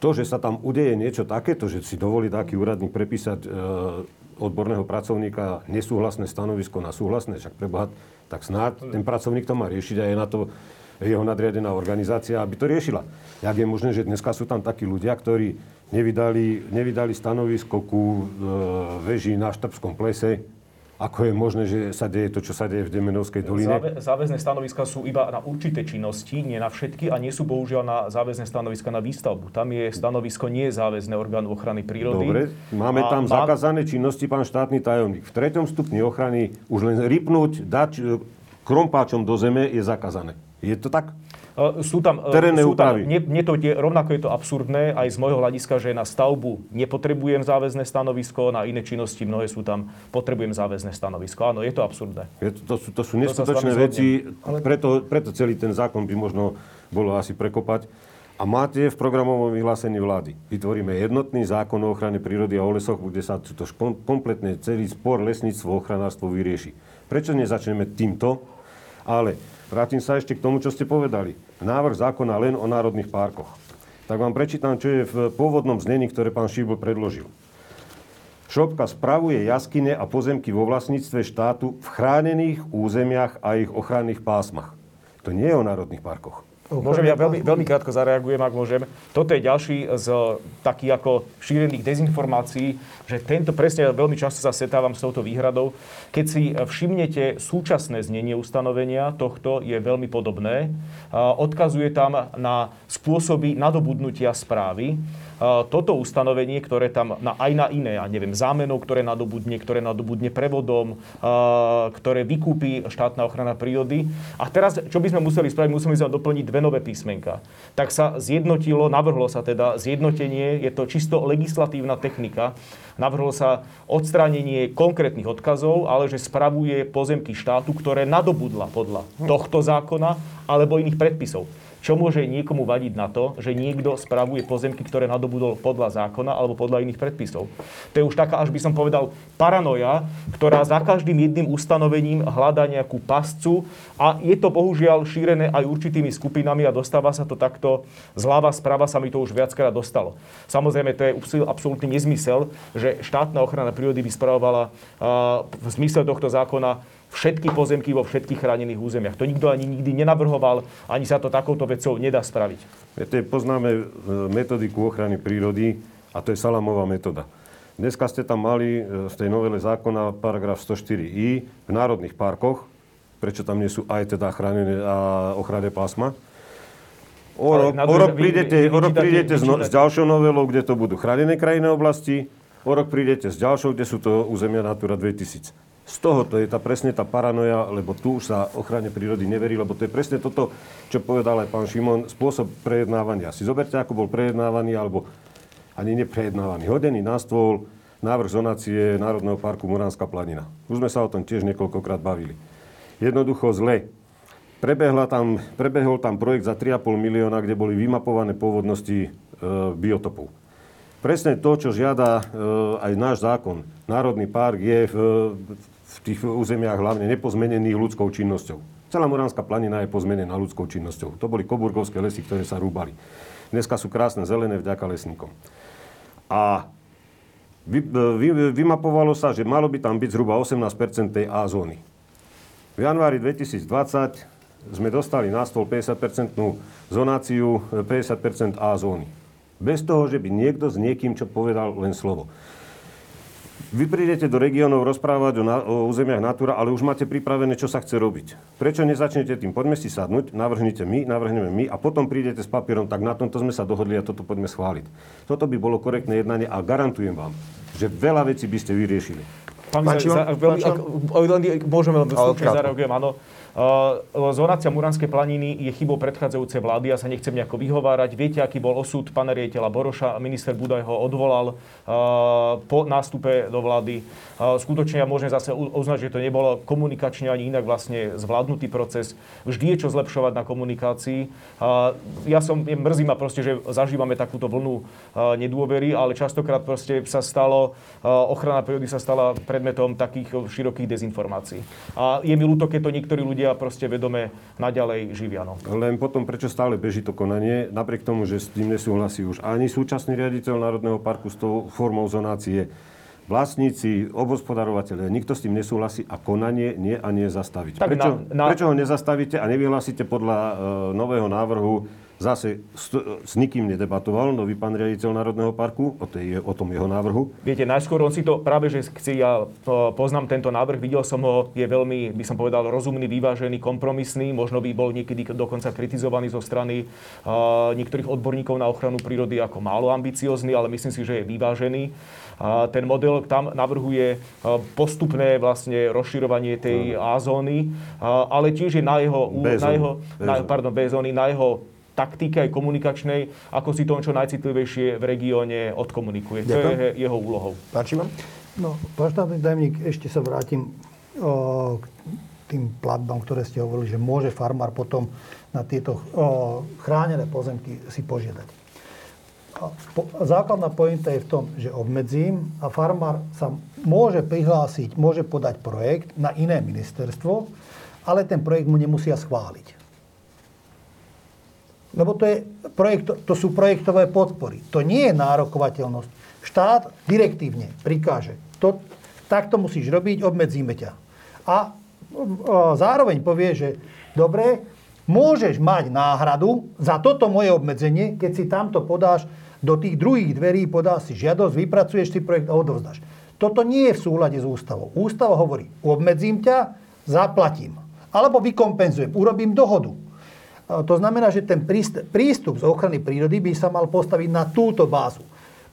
To, že sa tam udeje niečo takéto, že si dovolí taký úradník prepísať e, odborného pracovníka nesúhlasné stanovisko na súhlasné, však preboha, tak snáď ten pracovník to má riešiť a je na to jeho nadriadená organizácia, aby to riešila. Jak je možné, že dneska sú tam takí ľudia, ktorí nevydali, nevydali stanovisko ku e, veži na Štrbskom plese, ako je možné, že sa deje to, čo sa deje v Demenovskej doline. Záve, záväzné stanoviska sú iba na určité činnosti, nie na všetky a nie sú bohužiaľ na záväzné stanoviska na výstavbu. Tam je stanovisko nie záväzné orgánu ochrany prírody. Dobre, máme A tam má- zakázané činnosti, pán štátny tajomník. V treťom stupni ochrany už len rypnúť, dať e, krompáčom do zeme je zakázané. Je to tak? E, Sú tam, e, Terénne sú tam, mne to je, rovnako je to absurdné aj z môjho hľadiska, že na stavbu nepotrebujem záväzné stanovisko, na iné činnosti mnohé sú tam, potrebujem záväzné stanovisko. Áno, je to absurdné. Je to, to, sú, to sú neskutočné vami veci, preto, preto celý ten zákon by možno bolo asi prekopať. A máte v programovom vyhlásení vlády. Vytvoríme jednotný zákon o ochrane prírody a o lesoch, kde sa to kompletne celý spor lesníctvo, ochranárstvo vyrieši. Prečo nezačneme týmto? Ale vrátim sa ešte k tomu, čo ste povedali. Návrh zákona len o národných parkoch. Tak vám prečítam, čo je v pôvodnom znení, ktoré pán Šíbl predložil. Šopka spravuje jaskyne a pozemky vo vlastníctve štátu v chránených územiach a ich ochranných pásmach. To nie je o národných parkoch. Môžem, ja veľmi, veľmi krátko zareagujem, ak môžem. Toto je ďalší z takých ako šírených dezinformácií, že tento presne veľmi často sa setávam s touto výhradou. Keď si všimnete súčasné znenie ustanovenia tohto je veľmi podobné. Odkazuje tam na spôsoby nadobudnutia správy toto ustanovenie, ktoré tam na, aj na iné, ja neviem, zámenov, ktoré nadobudne, ktoré nadobudne prevodom, ktoré vykúpi štátna ochrana prírody. A teraz, čo by sme museli spraviť? Museli sme doplniť dve nové písmenka. Tak sa zjednotilo, navrhlo sa teda zjednotenie, je to čisto legislatívna technika, navrhlo sa odstránenie konkrétnych odkazov, ale že spravuje pozemky štátu, ktoré nadobudla podľa tohto zákona alebo iných predpisov. Čo môže niekomu vadiť na to, že niekto spravuje pozemky, ktoré nadobudol podľa zákona alebo podľa iných predpisov? To je už taká, až by som povedal, paranoja, ktorá za každým jedným ustanovením hľadá nejakú pascu a je to bohužiaľ šírené aj určitými skupinami a dostáva sa to takto zľava, sprava sa mi to už viackrát dostalo. Samozrejme, to je absolútny nezmysel, že štátna ochrana prírody by spravovala v zmysle tohto zákona všetky pozemky vo všetkých chránených územiach. To nikto ani nikdy nenavrhoval, ani sa to takouto vecou nedá spraviť. Viete, poznáme e, metodiku ochrany prírody a to je salamová metóda. Dneska ste tam mali v e, tej novele zákona paragraf 104i v národných parkoch, prečo tam nie sú aj teda chránené a ochranné pásma. O rok, o rok prídete, o rok prídete s, no, s ďalšou novelou, kde to budú chránené krajinné oblasti, o rok prídete s ďalšou, kde sú to územia Natura 2000 z toho to je tá, presne tá paranoja, lebo tu už sa ochrane prírody neverí, lebo to je presne toto, čo povedal aj pán Šimon, spôsob prejednávania. Si zoberte, ako bol prejednávaný, alebo ani neprejednávaný, hodený na stôl návrh zonácie Národného parku Muránska planina. Už sme sa o tom tiež niekoľkokrát bavili. Jednoducho zle. Prebehla tam, prebehol tam projekt za 3,5 milióna, kde boli vymapované pôvodnosti e, biotopov. Presne to, čo žiada e, aj náš zákon. Národný park je v, tých územiach hlavne nepozmenených ľudskou činnosťou. Celá Muránska planina je pozmenená ľudskou činnosťou. To boli koburgovské lesy, ktoré sa rúbali. Dneska sú krásne zelené vďaka lesníkom. A vy, vy, vymapovalo sa, že malo by tam byť zhruba 18 tej A zóny. V januári 2020 sme dostali na stôl 50% zonáciu 50% A zóny. Bez toho, že by niekto s niekým čo povedal len slovo. Vy prídete do regiónov rozprávať o, na, o územiach Natura, ale už máte pripravené, čo sa chce robiť. Prečo nezačnete tým? Poďme si sadnúť, navrhnite my, navrhneme my a potom prídete s papierom, tak na tomto sme sa dohodli a toto poďme schváliť. Toto by bolo korektné jednanie a garantujem vám, že veľa vecí by ste vyriešili. Pán, Pán za, za, veľmi, ak, môžeme len stručne zareagujem, áno. Uh, zonácia Muranskej planiny je chybou predchádzajúcej vlády. Ja sa nechcem nejako vyhovárať. Viete, aký bol osud pána riaditeľa Boroša? Minister Budaj ho odvolal uh, po nástupe do vlády. Uh, skutočne ja môžem zase uznať, že to nebolo komunikačne ani inak vlastne zvládnutý proces. Vždy je čo zlepšovať na komunikácii. Ja som, mrzí ma proste, že zažívame takúto vlnu nedôvery, ale častokrát proste sa stalo, ochrana prírody sa stala predmetom takých širokých dezinformácií. A je mi ľúto, keď to niektorí ľudia ľudia proste vedome naďalej živia. No. Len potom, prečo stále beží to konanie, napriek tomu, že s tým nesúhlasí už ani súčasný riaditeľ Národného parku s tou formou zonácie, vlastníci, obhospodarovateľe, nikto s tým nesúhlasí a konanie nie a nie zastaviť. Tak prečo, na, na... prečo ho nezastavíte a nevyhlásite podľa uh, nového návrhu zase s, s nikým nedebatoval nový pán riaditeľ Národného parku o, tej, o tom jeho návrhu. Viete, najskôr on si to práve, že chci, ja poznám tento návrh, videl som ho, je veľmi, by som povedal, rozumný, vyvážený, kompromisný, možno by bol niekedy dokonca kritizovaný zo strany uh, niektorých odborníkov na ochranu prírody ako málo ambiciózny, ale myslím si, že je vyvážený. A ten model tam navrhuje postupné vlastne rozširovanie tej A zóny, ale tiež je na jeho, na jeho na, pardon, B zóny, na jeho taktike aj komunikačnej, ako si to čo najcitlivejšie v regióne odkomunikuje. Ďakujem. To je jeho úlohou. Páči vám? No, pán štátny tajemník, ešte sa vrátim o, k tým platbám, ktoré ste hovorili, že môže farmár potom na tieto o, chránené pozemky si požiadať. Po, základná pointa je v tom, že obmedzím a farmár sa môže prihlásiť, môže podať projekt na iné ministerstvo, ale ten projekt mu nemusia schváliť. Lebo to, je projekt, to sú projektové podpory. To nie je nárokovateľnosť. Štát direktívne prikáže. To, takto musíš robiť, obmedzíme ťa. A, zároveň povie, že dobre, môžeš mať náhradu za toto moje obmedzenie, keď si tamto podáš do tých druhých dverí, podáš si žiadosť, vypracuješ si projekt a odovzdáš. Toto nie je v súlade s ústavou. Ústava hovorí, obmedzím ťa, zaplatím. Alebo vykompenzujem, urobím dohodu. To znamená, že ten prístup z ochrany prírody by sa mal postaviť na túto bázu.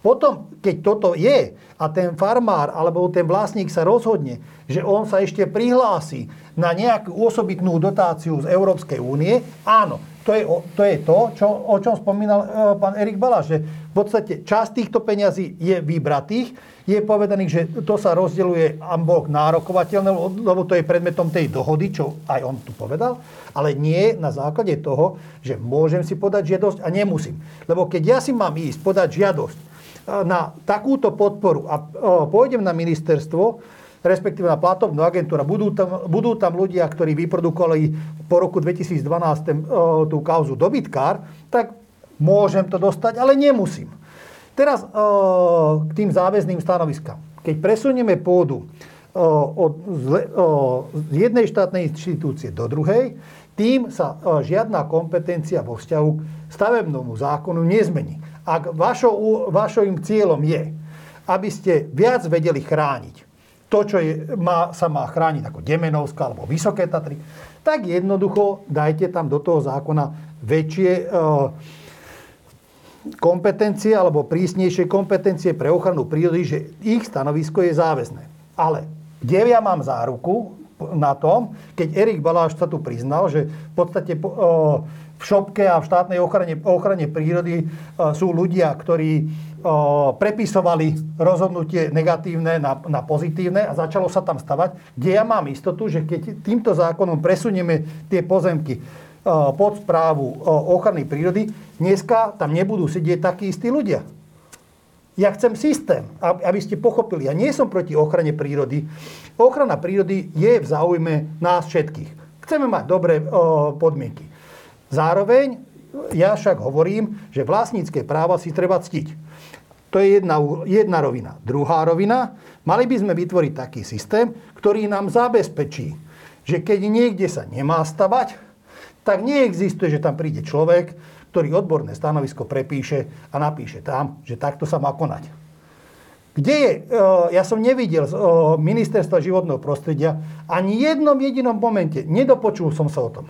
Potom, keď toto je a ten farmár alebo ten vlastník sa rozhodne, že on sa ešte prihlási na nejakú osobitnú dotáciu z Európskej únie, áno, to je, to je to, čo, o čom spomínal e, pán Erik Balaš, že v podstate časť týchto peňazí je vybratých, je povedaných, že to sa rozdeľuje ambok nárokovateľné, lebo to je predmetom tej dohody, čo aj on tu povedal, ale nie na základe toho, že môžem si podať žiadosť a nemusím. Lebo keď ja si mám ísť podať žiadosť e, na takúto podporu a e, pôjdem na ministerstvo, respektíve na platobnú agentúru. Budú tam, budú tam ľudia, ktorí vyprodukovali po roku 2012 ten, o, tú kauzu dobytkár, tak môžem to dostať, ale nemusím. Teraz o, k tým záväzným stanoviskám. Keď presunieme pôdu o, od, z, o, z jednej štátnej inštitúcie do druhej, tým sa o, žiadna kompetencia vo vzťahu k stavebnému zákonu nezmení. Ak vašo, vašim cieľom je, aby ste viac vedeli chrániť to, čo je, má, sa má chrániť ako Demenovská alebo Vysoké Tatry, tak jednoducho dajte tam do toho zákona väčšie e, kompetencie alebo prísnejšie kompetencie pre ochranu prírody, že ich stanovisko je záväzné. Ale kde ja mám záruku na tom, keď Erik Baláš sa tu priznal, že v podstate e, v šopke a v štátnej ochrane, ochrane prírody e, sú ľudia, ktorí prepisovali rozhodnutie negatívne na, na pozitívne a začalo sa tam stavať, kde ja mám istotu, že keď týmto zákonom presunieme tie pozemky pod správu ochrany prírody, dneska tam nebudú sedieť takí istí ľudia. Ja chcem systém, aby ste pochopili. Ja nie som proti ochrane prírody. Ochrana prírody je v záujme nás všetkých. Chceme mať dobré podmienky. Zároveň ja však hovorím, že vlastnícke práva si treba ctiť. To je jedna, jedna rovina. Druhá rovina, mali by sme vytvoriť taký systém, ktorý nám zabezpečí, že keď niekde sa nemá stavať, tak neexistuje, že tam príde človek, ktorý odborné stanovisko prepíše a napíše tam, že takto sa má konať. Kde je, e, ja som nevidel z e, ministerstva životného prostredia ani jednom jedinom momente, nedopočul som sa o tom,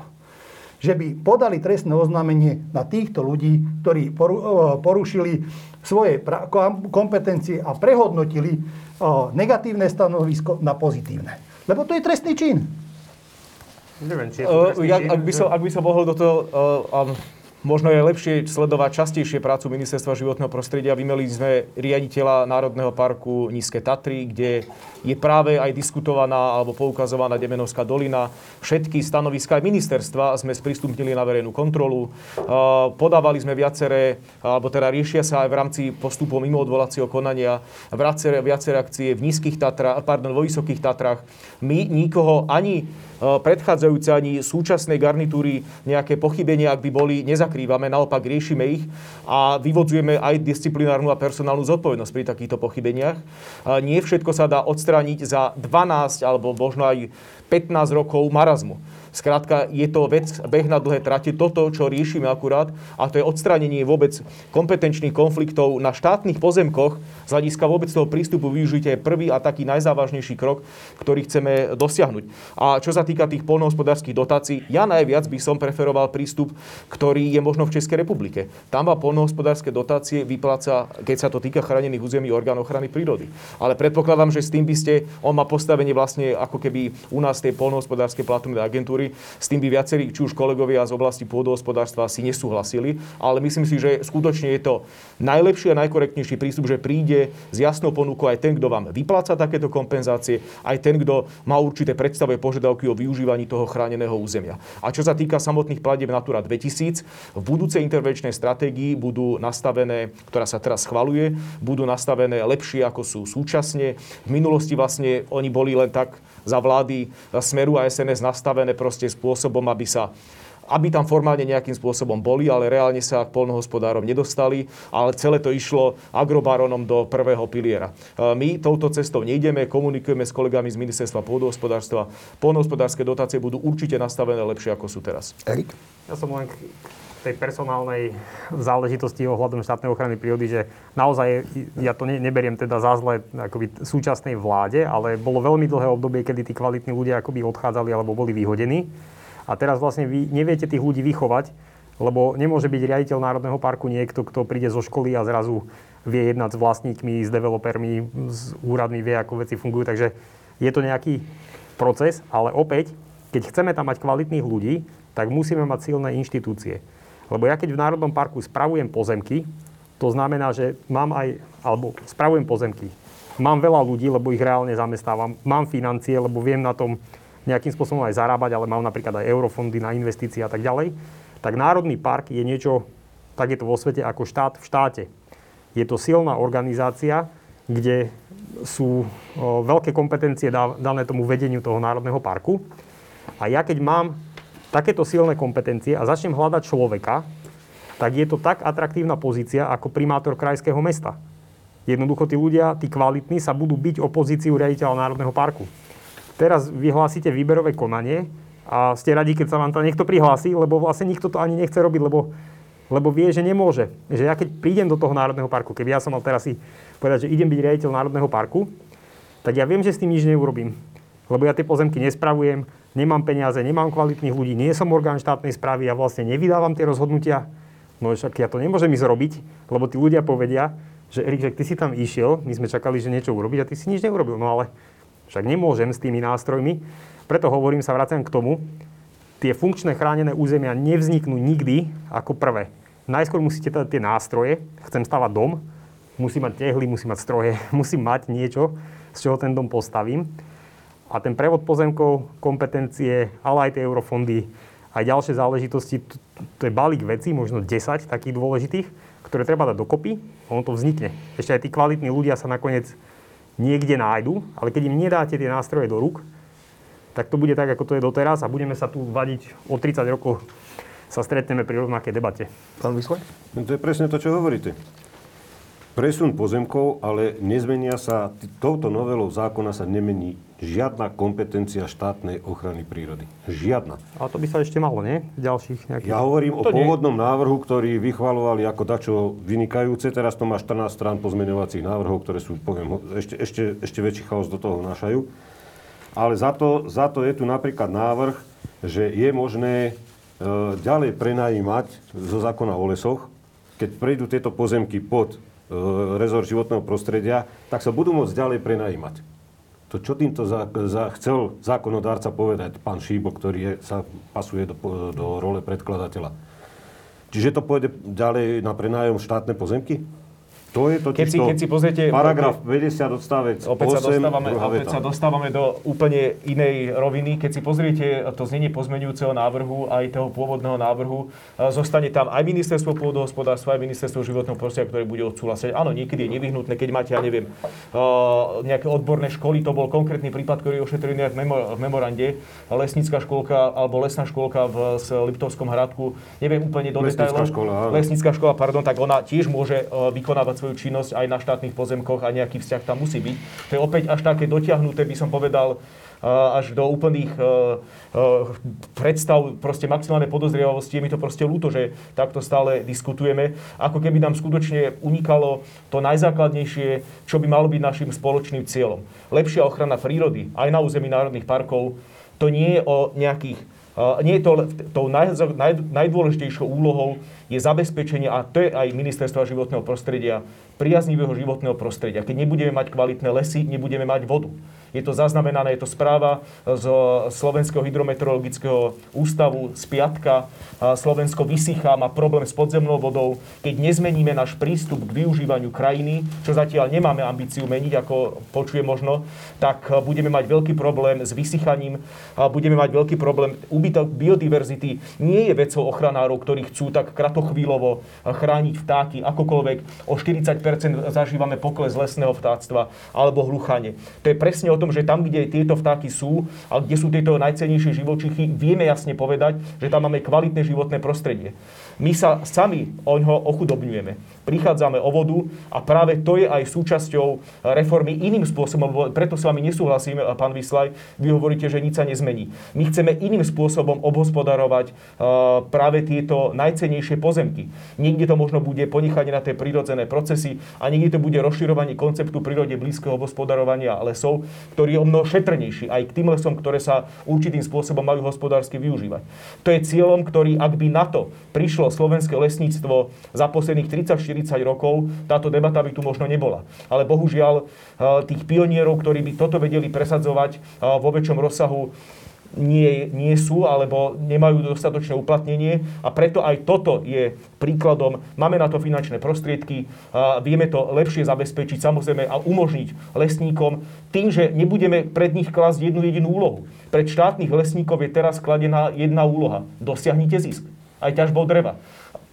že by podali trestné oznámenie na týchto ľudí, ktorí e, porušili svoje kompetencie a prehodnotili negatívne stanovisko na pozitívne. Lebo to je trestný čin. Neviem, či je to trestný čin. Ak by som, ak by som mohol do toho uh, um, Možno je lepšie sledovať častejšie prácu Ministerstva životného prostredia. Vymeli sme riaditeľa Národného parku Nízke Tatry, kde je práve aj diskutovaná alebo poukazovaná Demenovská dolina. Všetky stanoviská ministerstva sme sprístupnili na verejnú kontrolu. Podávali sme viaceré, alebo teda riešia sa aj v rámci postupov mimo odvolacieho konania viaceré, viaceré akcie v nízkych Tatrách, pardon, vo vysokých Tatrách. My nikoho ani predchádzajúce ani súčasnej garnitúry nejaké pochybenia, ak by boli, nezakrývame, naopak riešime ich a vyvodzujeme aj disciplinárnu a personálnu zodpovednosť pri takýchto pochybeniach. Nie všetko sa dá odstrániť za 12 alebo možno aj 15 rokov marazmu. Skrátka, je to vec, beh na dlhé trate, toto, čo riešime akurát, a to je odstránenie vôbec kompetenčných konfliktov na štátnych pozemkoch z hľadiska vôbec toho prístupu využitia je prvý a taký najzávažnejší krok, ktorý chceme dosiahnuť. A čo sa týka tých polnohospodárských dotácií, ja najviac by som preferoval prístup, ktorý je možno v Českej republike. Tam má polnohospodárske dotácie vypláca, keď sa to týka chránených území orgán ochrany prírody. Ale predpokladám, že s tým by ste, on má postavenie vlastne ako keby u nás tej polnohospodárskej platobnej agentúry, agentúry. S tým by viacerí, či už kolegovia z oblasti pôdohospodárstva si nesúhlasili, ale myslím si, že skutočne je to najlepší a najkorektnejší prístup, že príde s jasnou ponukou aj ten, kto vám vypláca takéto kompenzácie, aj ten, kto má určité predstavuje požiadavky o využívaní toho chráneného územia. A čo sa týka samotných platieb Natura 2000, v budúcej intervenčnej stratégii budú nastavené, ktorá sa teraz schvaluje, budú nastavené lepšie ako sú súčasne. V minulosti vlastne oni boli len tak za vlády Smeru a SNS nastavené proste spôsobom, aby sa aby tam formálne nejakým spôsobom boli, ale reálne sa k polnohospodárom nedostali, ale celé to išlo agrobaronom do prvého piliera. E, my touto cestou nejdeme, komunikujeme s kolegami z ministerstva pôdohospodárstva. Polnohospodárske dotácie budú určite nastavené lepšie, ako sú teraz. Erik? Ja som len tej personálnej záležitosti ohľadom štátnej ochrany prírody, že naozaj, ja to ne, neberiem teda za zle akoby súčasnej vláde, ale bolo veľmi dlhé obdobie, kedy tí kvalitní ľudia akoby odchádzali alebo boli vyhodení. A teraz vlastne vy neviete tých ľudí vychovať, lebo nemôže byť riaditeľ Národného parku niekto, kto príde zo školy a zrazu vie jednať s vlastníkmi, s developermi, s úradmi, vie, ako veci fungujú. Takže je to nejaký proces, ale opäť, keď chceme tam mať kvalitných ľudí, tak musíme mať silné inštitúcie. Lebo ja keď v Národnom parku spravujem pozemky, to znamená, že mám aj, alebo spravujem pozemky, mám veľa ľudí, lebo ich reálne zamestnávam, mám financie, lebo viem na tom nejakým spôsobom aj zarábať, ale mám napríklad aj eurofondy na investície a tak ďalej, tak Národný park je niečo, tak je to vo svete ako štát v štáte. Je to silná organizácia, kde sú veľké kompetencie dané tomu vedeniu toho Národného parku. A ja keď mám takéto silné kompetencie a začnem hľadať človeka, tak je to tak atraktívna pozícia ako primátor krajského mesta. Jednoducho tí ľudia, tí kvalitní, sa budú byť o pozíciu riaditeľa Národného parku. Teraz vyhlásite výberové konanie a ste radi, keď sa vám to niekto prihlási, lebo vlastne nikto to ani nechce robiť, lebo, lebo vie, že nemôže. Že ja keď prídem do toho Národného parku, keby ja som mal teraz si povedať, že idem byť riaditeľ Národného parku, tak ja viem, že s tým nič neurobím. Lebo ja tie pozemky nespravujem, nemám peniaze, nemám kvalitných ľudí, nie som orgán štátnej správy, ja vlastne nevydávam tie rozhodnutia. No však ja to nemôžem ísť robiť, lebo tí ľudia povedia, že Erik, že ty si tam išiel, my sme čakali, že niečo urobiť a ty si nič neurobil. No ale však nemôžem s tými nástrojmi. Preto hovorím, sa vraciam k tomu, tie funkčné chránené územia nevzniknú nikdy ako prvé. Najskôr musíte dať tie nástroje, chcem stavať dom, musí mať tehly, musí mať stroje, musím mať niečo, z čoho ten dom postavím. A ten prevod pozemkov, kompetencie, ale aj tie eurofondy, aj ďalšie záležitosti, to, to je balík vecí, možno 10 takých dôležitých, ktoré treba dať dokopy a ono to vznikne. Ešte aj tí kvalitní ľudia sa nakoniec niekde nájdu, ale keď im nedáte tie nástroje do rúk, tak to bude tak, ako to je doteraz a budeme sa tu vadiť o 30 rokov sa stretneme pri rovnakej debate. Pán Vyslaj? No to je presne to, čo hovoríte presun pozemkov, ale nezmenia sa, touto novelou zákona sa nemení žiadna kompetencia štátnej ochrany prírody. Žiadna. A to by sa ešte malo, nie? Ďalších nejakých... Ja hovorím to o pôvodnom nie. návrhu, ktorý vychvalovali ako dačo vynikajúce. Teraz to má 14 strán pozmeňovacích návrhov, ktoré sú, poviem, ešte, ešte, ešte väčší chaos do toho vnášajú. Ale za to, za to je tu napríklad návrh, že je možné e, ďalej prenajímať zo zákona o lesoch, keď prejdú tieto pozemky pod rezort životného prostredia, tak sa budú môcť ďalej prenajímať. To, čo týmto za, za, chcel zákonodárca povedať, pán Šíbo, ktorý je, sa pasuje do, do role predkladateľa. Čiže to pôjde ďalej na prenájom štátne pozemky? To je totiž keď si, to keď si pozriete, paragraf 50 odstavec opäť 8, sa dostávame, opäť sa dostávame do úplne inej roviny. Keď si pozriete to znenie pozmenujúceho návrhu aj toho pôvodného návrhu, e, zostane tam aj ministerstvo pôdohospodárstva, aj ministerstvo životného prostredia, ktoré bude odsúhlasiť. Áno, niekedy je nevyhnutné, keď máte, ja neviem, e, nejaké odborné školy, to bol konkrétny prípad, ktorý je ošetrený v, v memorande, lesnícka školka alebo lesná školka v Liptovskom hradku, neviem úplne do detailov. Škola, lesnícka škola, pardon, tak ona tiež môže e, vykonávať svoju činnosť aj na štátnych pozemkoch a nejaký vzťah tam musí byť. To je opäť až také dotiahnuté, by som povedal, až do úplných predstav, proste maximálnej podozrievosti. Je mi to proste ľúto, že takto stále diskutujeme. Ako keby nám skutočne unikalo to najzákladnejšie, čo by malo byť našim spoločným cieľom. Lepšia ochrana prírody aj na území národných parkov, to nie je o nejakých nie je to tou naj, naj, najdôležitejšou úlohou je zabezpečenie, a to je aj ministerstva životného prostredia, priaznivého životného prostredia. Keď nebudeme mať kvalitné lesy, nebudeme mať vodu. Je to zaznamenané, je to správa z Slovenského hydrometeorologického ústavu z piatka. Slovensko vysychá, má problém s podzemnou vodou. Keď nezmeníme náš prístup k využívaniu krajiny, čo zatiaľ nemáme ambíciu meniť, ako počuje možno, tak budeme mať veľký problém s vysychaním, budeme mať veľký problém. Úbytok biodiverzity nie je vecou ochranárov, ktorí chcú tak chvíľovo chrániť vtáky, akokoľvek o 40% zažívame pokles lesného vtáctva alebo hluchanie. To je presne o tom, že tam, kde tieto vtáky sú a kde sú tieto najcennejšie živočichy, vieme jasne povedať, že tam máme kvalitné životné prostredie. My sa sami o ňo ochudobňujeme. Prichádzame o vodu a práve to je aj súčasťou reformy iným spôsobom, preto s vami nesúhlasím, pán Vyslaj, vy hovoríte, že nič sa nezmení. My chceme iným spôsobom obhospodarovať e, práve tieto najcenejšie pozemky. Niekde to možno bude ponechanie na tie prírodzené procesy a niekde to bude rozširovanie konceptu prírode blízkeho obhospodarovania lesov, ktorý je o mnoho šetrnejší aj k tým lesom, ktoré sa určitým spôsobom majú hospodársky využívať. To je cieľom, ktorý, ak by na to prišlo slovenské lesníctvo za posledných 30-40 rokov, táto debata by tu možno nebola. Ale bohužiaľ eh, tých pionierov, ktorí by toto vedeli presadzovať eh, vo väčšom rozsahu, nie, nie sú alebo nemajú dostatočné uplatnenie a preto aj toto je príkladom. Máme na to finančné prostriedky, a vieme to lepšie zabezpečiť samozrejme a umožniť lesníkom tým, že nebudeme pred nich klásť jednu jedinú úlohu. Pred štátnych lesníkov je teraz kladená jedna úloha. Dosiahnite zisk aj ťažbou dreva.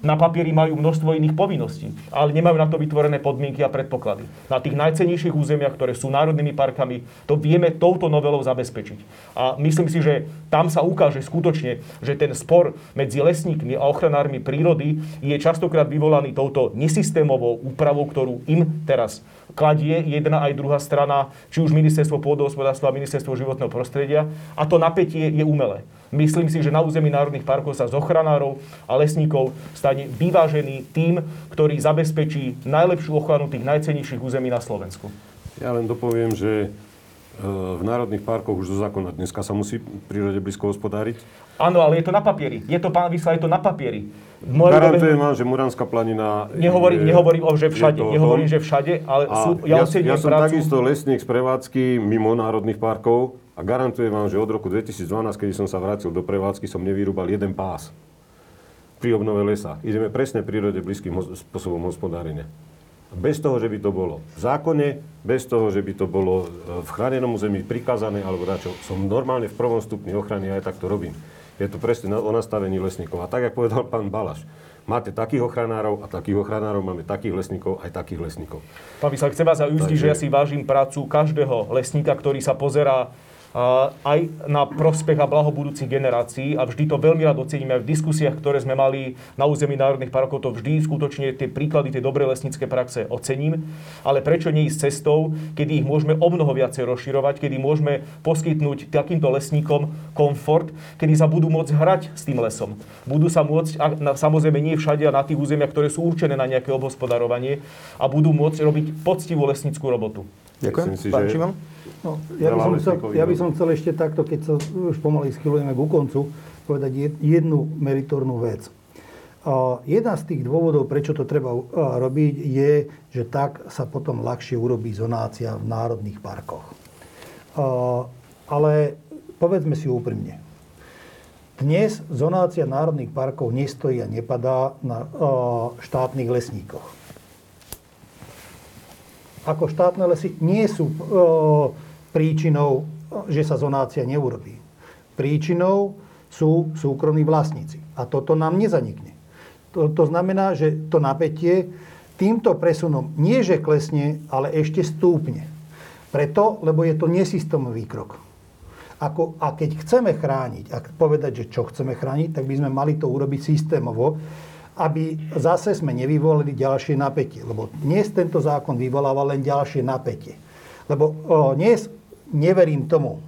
Na papieri majú množstvo iných povinností, ale nemajú na to vytvorené podmienky a predpoklady. Na tých najcenejších územiach, ktoré sú národnými parkami, to vieme touto novelou zabezpečiť. A myslím si, že tam sa ukáže skutočne, že ten spor medzi lesníkmi a ochranármi prírody je častokrát vyvolaný touto nesystémovou úpravou, ktorú im teraz kladie jedna aj druhá strana, či už ministerstvo pôdohospodárstva a ministerstvo životného prostredia. A to napätie je umelé. Myslím si, že na území národných parkov sa z ochranárov a lesníkov stane vyvážený tým, ktorý zabezpečí najlepšiu ochranu tých najcenejších území na Slovensku. Ja len dopoviem, že v národných parkoch už zo zákona dneska sa musí prírode blízko hospodáriť. Áno, ale je to na papieri. Je to, pán Vysla, je to na papieri. Garantujem vám, že Muranská planina... Nehovorím, je, nehovorím o, že všade, nehovorím, že všade, ale sú, ja, ja, ja som prácu... takisto lesník z prevádzky mimo národných parkov a garantujem vám, že od roku 2012, keď som sa vrátil do prevádzky, som nevyrúbal jeden pás pri obnove lesa. Ideme presne prírode blízkym spôsobom hospodárenia. Bez toho, že by to bolo v zákone, bez toho, že by to bolo e, v chránenom území prikázané alebo dačo. Som normálne v prvom stupni ochrany a aj tak to robím. Je to presne o nastavení lesníkov. A tak, ako povedal pán Balaš, máte takých ochranárov a takých ochranárov, máme takých lesníkov aj takých lesníkov. Pán Vyslak, chcem vás uistiť, Takže... že ja si vážim prácu každého lesníka, ktorý sa pozerá aj na prospech a blaho budúcich generácií a vždy to veľmi rád oceníme aj v diskusiách, ktoré sme mali na území národných parkov, to vždy skutočne tie príklady, tie dobré lesnícke praxe ocením, ale prečo nie ísť cestou, kedy ich môžeme o mnoho viacej rozširovať, kedy môžeme poskytnúť takýmto lesníkom komfort, kedy sa budú môcť hrať s tým lesom. Budú sa môcť, samozrejme nie všade a na tých územiach, ktoré sú určené na nejaké obhospodarovanie a budú môcť robiť poctivú lesnickú robotu. Ďakujem. Myslím si, že... No, ja, by som chcel, ja by som chcel ešte takto, keď sa už pomaly schylujeme ku koncu, povedať jednu meritornú vec. A jedna z tých dôvodov, prečo to treba robiť, je, že tak sa potom ľahšie urobí zonácia v národných parkoch. A, ale povedzme si úprimne. Dnes zonácia národných parkov nestojí a nepadá na štátnych lesníkoch. Ako štátne lesy nie sú príčinou, že sa zonácia neurobí. Príčinou sú súkromní vlastníci. A toto nám nezanikne. To, to znamená, že to napätie týmto presunom nie že klesne, ale ešte stúpne. Preto, lebo je to nesystémový krok. Ako, a keď chceme chrániť, a povedať, že čo chceme chrániť, tak by sme mali to urobiť systémovo, aby zase sme nevyvolili ďalšie napätie. Lebo dnes tento zákon vyvoláva len ďalšie napätie. Lebo dnes neverím tomu.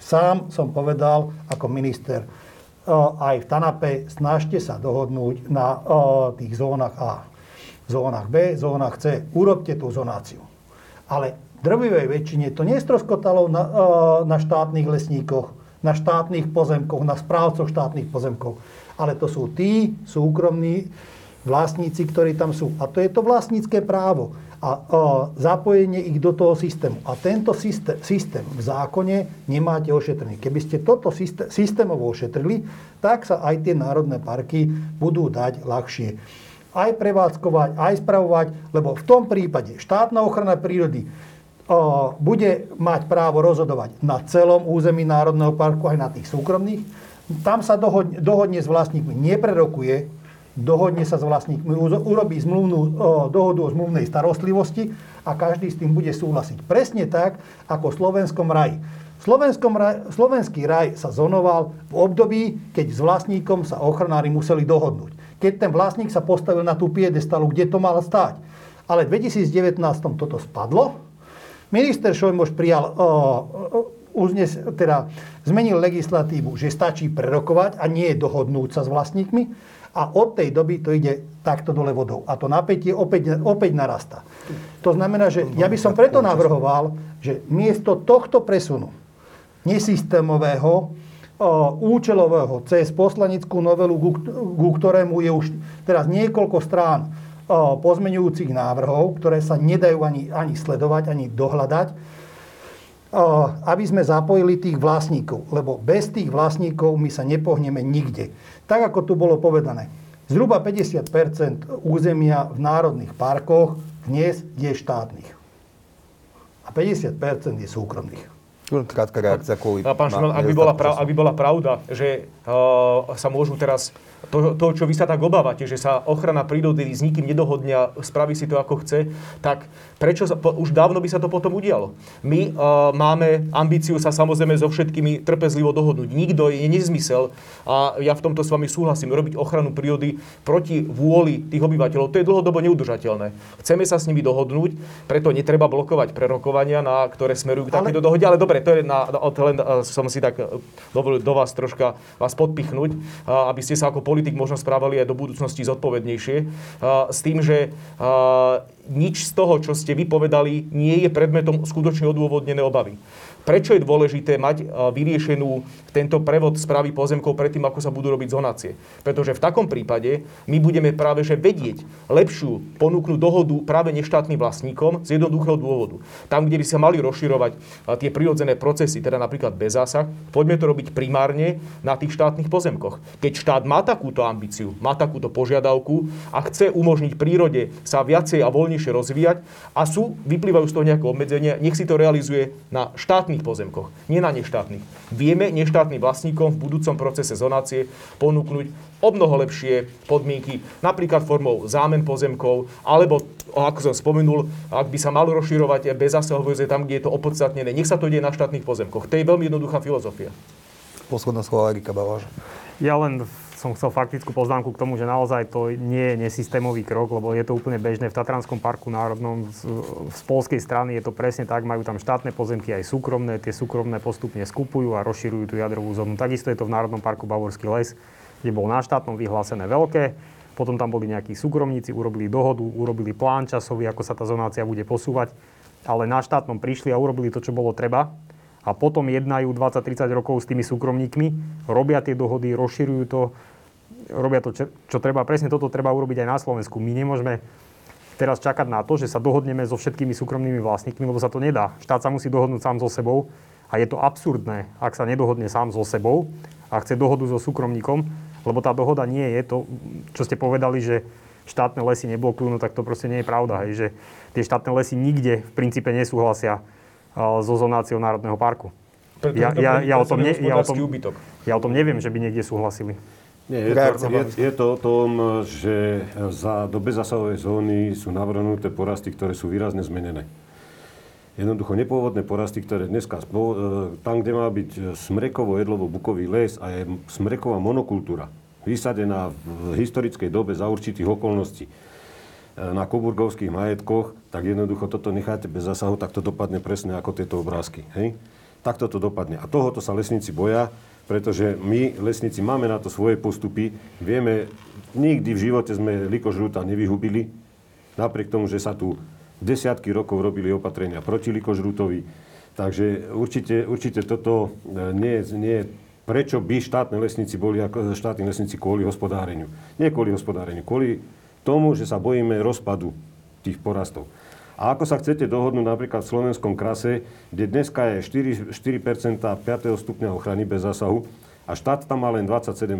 Sám som povedal ako minister aj v Tanape, snažte sa dohodnúť na tých zónach A. Zónach B, zónach C. Urobte tú zonáciu. Ale drvivej väčšine to nestroskotalo na, na štátnych lesníkoch, na štátnych pozemkoch, na správcoch štátnych pozemkov. Ale to sú tí súkromní vlastníci, ktorí tam sú. A to je to vlastnícke právo a zapojenie ich do toho systému. A tento systém, systém v zákone nemáte ošetrený. Keby ste toto systém, systémovo ošetrili, tak sa aj tie národné parky budú dať ľahšie aj prevádzkovať, aj spravovať, lebo v tom prípade štátna ochrana prírody bude mať právo rozhodovať na celom území Národného parku, aj na tých súkromných. Tam sa dohodne, dohodne s vlastníkmi, neprerokuje dohodne sa s vlastníkmi, urobí zmluvnú, o, dohodu o zmluvnej starostlivosti a každý s tým bude súhlasiť. Presne tak, ako v slovenskom raji. Slovenskom raj, slovenský raj sa zonoval v období, keď s vlastníkom sa ochranári museli dohodnúť. Keď ten vlastník sa postavil na tú piedestalu, kde to mal stáť. Ale v 2019 toto spadlo. Minister Šojmoš prijal, o, o, uznes, teda zmenil legislatívu, že stačí prerokovať a nie dohodnúť sa s vlastníkmi. A od tej doby to ide takto dole vodou. A to napätie opäť, opäť narastá. To znamená, že ja by som preto navrhoval, že miesto tohto presunu nesystémového, účelového cez poslanickú novelu, ku ktorému je už teraz niekoľko strán pozmeňujúcich návrhov, ktoré sa nedajú ani, ani sledovať, ani dohľadať, aby sme zapojili tých vlastníkov. Lebo bez tých vlastníkov my sa nepohneme nikde. Tak, ako tu bolo povedané, zhruba 50% územia v národných parkoch dnes je štátnych. A 50% je súkromných. Krátka reakcia kvôli... Pán Šimon, ak by bola, prav, ak by bola pravda, že uh, sa môžu teraz to, to, čo vy sa tak obávate, že sa ochrana prírody s nikým nedohodne a spraví si to, ako chce, tak prečo sa, po, už dávno by sa to potom udialo? My uh, máme ambíciu sa samozrejme so všetkými trpezlivo dohodnúť. Nikto je nezmysel a ja v tomto s vami súhlasím, robiť ochranu prírody proti vôli tých obyvateľov. To je dlhodobo neudržateľné. Chceme sa s nimi dohodnúť, preto netreba blokovať prerokovania, na ktoré smerujú k takéto ale... dohode. Ale dobre, to je na, len som si tak dovolil do vás troška vás podpichnúť, aby ste sa ako politik možno správali aj do budúcnosti zodpovednejšie. S tým, že nič z toho, čo ste vypovedali, nie je predmetom skutočne odôvodnené obavy. Prečo je dôležité mať vyriešenú tento prevod správy pozemkov predtým, ako sa budú robiť zonácie? Pretože v takom prípade my budeme práve že vedieť lepšiu ponúknuť dohodu práve neštátnym vlastníkom z jednoduchého dôvodu. Tam, kde by sa mali rozširovať tie prirodzené procesy, teda napríklad bez zásah, poďme to robiť primárne na tých štátnych pozemkoch. Keď štát má takúto ambíciu, má takúto požiadavku a chce umožniť prírode sa viacej a voľnejšie rozvíjať a sú, vyplývajú z toho nejaké obmedzenia, nech si to realizuje na štátnych štátnych pozemkoch, nie na neštátnych. Vieme neštátnym vlastníkom v budúcom procese zonácie ponúknuť o mnoho lepšie podmienky, napríklad formou zámen pozemkov, alebo, ako som spomenul, ak by sa malo rozširovať bez zásahového tam, kde je to opodstatnené, nech sa to deje na štátnych pozemkoch. To je veľmi jednoduchá filozofia. Posledná slova Erika Baláš. Ja len som chcel faktickú poznámku k tomu, že naozaj to nie je nesystémový krok, lebo je to úplne bežné. V Tatranskom parku národnom z, z polskej strany je to presne tak, majú tam štátne pozemky aj súkromné, tie súkromné postupne skupujú a rozširujú tú jadrovú zónu. Takisto je to v Národnom parku Bavorský les, kde bol na štátnom vyhlásené veľké, potom tam boli nejakí súkromníci, urobili dohodu, urobili plán časový, ako sa tá zonácia bude posúvať, ale na štátnom prišli a urobili to, čo bolo treba a potom jednajú 20-30 rokov s tými súkromníkmi, robia tie dohody, rozširujú to, robia to, čo, čo treba. Presne toto treba urobiť aj na Slovensku. My nemôžeme teraz čakať na to, že sa dohodneme so všetkými súkromnými vlastníkmi, lebo sa to nedá. Štát sa musí dohodnúť sám so sebou a je to absurdné, ak sa nedohodne sám so sebou a chce dohodu so súkromníkom, lebo tá dohoda nie je to, čo ste povedali, že štátne lesy neblokujú, no tak to proste nie je pravda. Hej, že tie štátne lesy nikde v princípe nesúhlasia so zonáciou Národného parku. Ja, ja, ja, o tom ne, ja, o tom, ja o tom neviem, že by niekde súhlasili. Nie, je, to, je, je to o tom, že za, do bezasahovej zóny sú navrhnuté porasty, ktoré sú výrazne zmenené. Jednoducho nepôvodné porasty, ktoré dneska, e, tam, kde má byť smrekovo-jedlovo-bukový les a je smreková monokultúra, vysadená v historickej dobe za určitých okolností e, na koburgovských majetkoch, tak jednoducho toto necháte bez zasahu, tak to dopadne presne ako tieto obrázky. Hej? Takto to dopadne. A tohoto sa lesníci boja, pretože my, lesníci, máme na to svoje postupy. Vieme, nikdy v živote sme likožrúta nevyhubili, napriek tomu, že sa tu desiatky rokov robili opatrenia proti likožrútovi. Takže určite, určite toto e, nie, nie prečo by štátne lesníci boli ako štátni lesníci kvôli hospodáreniu. Nie kvôli hospodáreniu, kvôli tomu, že sa bojíme rozpadu tých porastov. A ako sa chcete dohodnúť napríklad v slovenskom krase, kde dneska je 4, 4% 5. stupňa ochrany bez zásahu a štát tam má len 27%.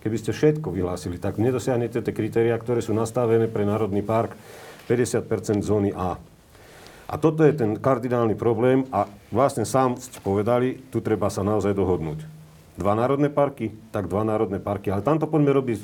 Keby ste všetko vyhlásili, tak nedosiahnete tie kritéria, ktoré sú nastavené pre Národný park 50% zóny A. A toto je ten kardinálny problém a vlastne sám ste povedali, tu treba sa naozaj dohodnúť. Dva národné parky, tak dva národné parky, ale tamto poďme robiť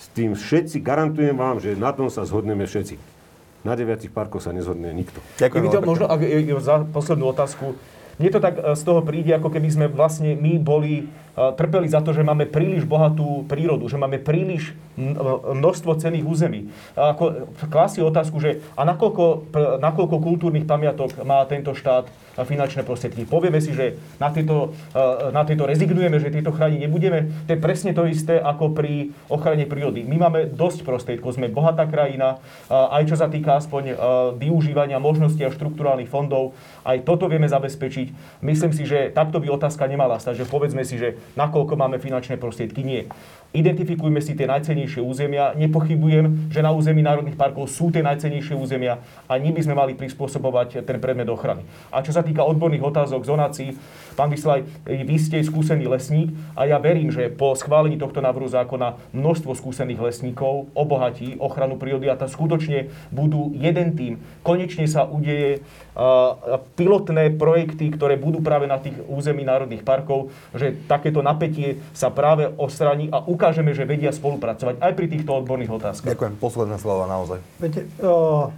S tým všetci, garantujem vám, že na tom sa zhodneme všetci. Na deviatich parkoch sa nezhodne nikto. Ďakujem pekne. možno, ak, za poslednú otázku, mne to tak e, z toho príde, ako keby sme vlastne my boli, trpeli za to, že máme príliš bohatú prírodu, že máme príliš množstvo cených území. Ako klási otázku, že a nakoľko, nakoľko kultúrnych pamiatok má tento štát finančné prostriedky. Povieme si, že na tieto, na tieto rezignujeme, že tieto chrániť nebudeme. To je presne to isté ako pri ochrane prírody. My máme dosť prostriedkov, sme bohatá krajina, aj čo sa týka aspoň využívania možností a štruktúrálnych fondov. Aj toto vieme zabezpečiť. Myslím si, že takto by otázka nemala stať, že povedzme si, že nakoľko máme finančné prostriedky. Nie. Identifikujme si tie najcennejšie územia. Nepochybujem, že na území národných parkov sú tie najcennejšie územia a my by sme mali prispôsobovať ten predmet ochrany. A čo sa týka odborných otázok, zonácií, pán Vyslaj, vy ste skúsený lesník a ja verím, že po schválení tohto návrhu zákona množstvo skúsených lesníkov obohatí ochranu prírody a tam skutočne budú jeden tým. Konečne sa udeje pilotné projekty, ktoré budú práve na tých území národných parkov, že takéto napätie sa práve odstraní a ukážeme, že vedia spolupracovať aj pri týchto odborných otázkach. Ďakujem. Posledné slova naozaj. Viete, o,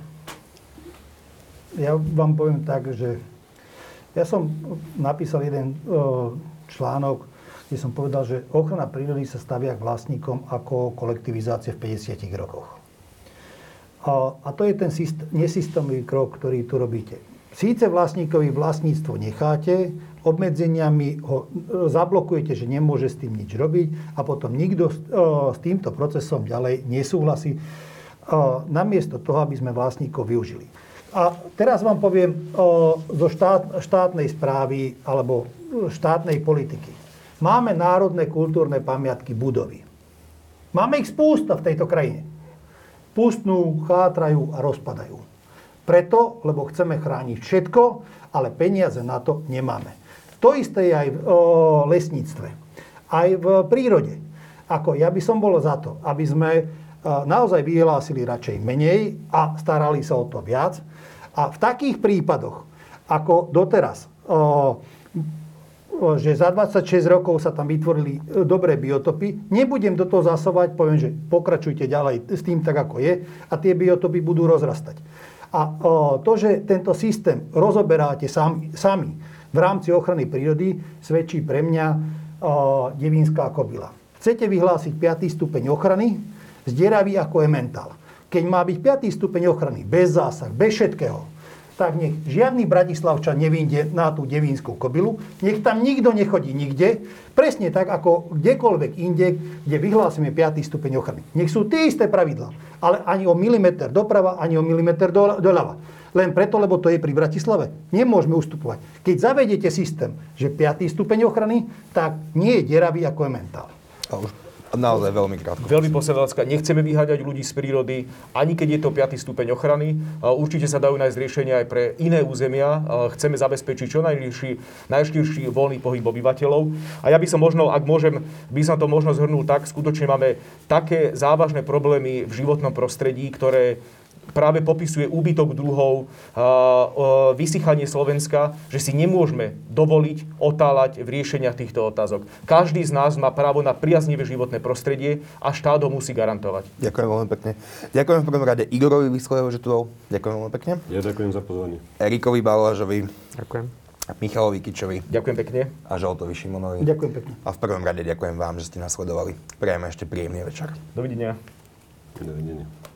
ja vám poviem tak, že ja som napísal jeden o, článok, kde som povedal, že ochrana prírody sa stavia k vlastníkom ako kolektivizácia v 50 rokoch. A, a to je ten syst- nesystémový krok, ktorý tu robíte. Síce vlastníkovi vlastníctvo necháte, obmedzeniami ho e, zablokujete, že nemôže s tým nič robiť a potom nikto s, e, týmto procesom ďalej nesúhlasí, e, namiesto toho, aby sme vlastníkov využili. A teraz vám poviem zo štát, štátnej správy alebo štátnej politiky. Máme národné kultúrne pamiatky budovy. Máme ich spústa v tejto krajine. Pustnú, chátrajú a rozpadajú. Preto, lebo chceme chrániť všetko, ale peniaze na to nemáme. To isté je aj v o, lesníctve, aj v prírode. Ako ja by som bol za to, aby sme o, naozaj vyhlásili radšej menej a starali sa o to viac. A v takých prípadoch, ako doteraz, že za 26 rokov sa tam vytvorili e, dobré biotopy, nebudem do toho zasovať, poviem, že pokračujte ďalej s tým tak, ako je a tie biotopy budú rozrastať. A to, že tento systém rozoberáte sami, sami v rámci ochrany prírody, svedčí pre mňa o, devínská kobila. Chcete vyhlásiť 5. stupeň ochrany, zdieravý ako je mentál. Keď má byť 5. stupeň ochrany, bez zásah, bez všetkého, tak nech žiadny Bratislavčan nevíde na tú devínsku kobilu, nech tam nikto nechodí nikde, presne tak ako kdekoľvek inde, kde vyhlásime 5. stupeň ochrany. Nech sú tie isté pravidlá, ale ani o milimeter doprava, ani o milimeter do, doľava. Len preto, lebo to je pri Bratislave. Nemôžeme ustupovať. Keď zavediete systém, že 5. stupeň ochrany, tak nie je deravý ako je mentál. A už naozaj veľmi krátko. Veľmi posledná otázka. Nechceme vyháňať ľudí z prírody, ani keď je to 5. stupeň ochrany. Určite sa dajú nájsť riešenia aj pre iné územia. Chceme zabezpečiť čo najširší, najširší voľný pohyb obyvateľov. A ja by som možno, ak môžem, by som to možno zhrnul tak, skutočne máme také závažné problémy v životnom prostredí, ktoré práve popisuje úbytok druhov, vysychanie Slovenska, že si nemôžeme dovoliť otáľať v riešeniach týchto otázok. Každý z nás má právo na priaznivé životné prostredie a štát ho musí garantovať. Ďakujem veľmi pekne. Ďakujem v prvom rade Igorovi Vyslojevo, že tu bol. Ďakujem veľmi pekne. Ja ďakujem za pozvanie. Erikovi Balážovi, Ďakujem. Michalovi Kičovi Ďakujem pekne. a Žoltovi Šimonovi. Ďakujem pekne. A v prvom rade ďakujem vám, že ste nás sledovali. Prejeme ešte príjemný večer. Dovidenia. Dovidenia.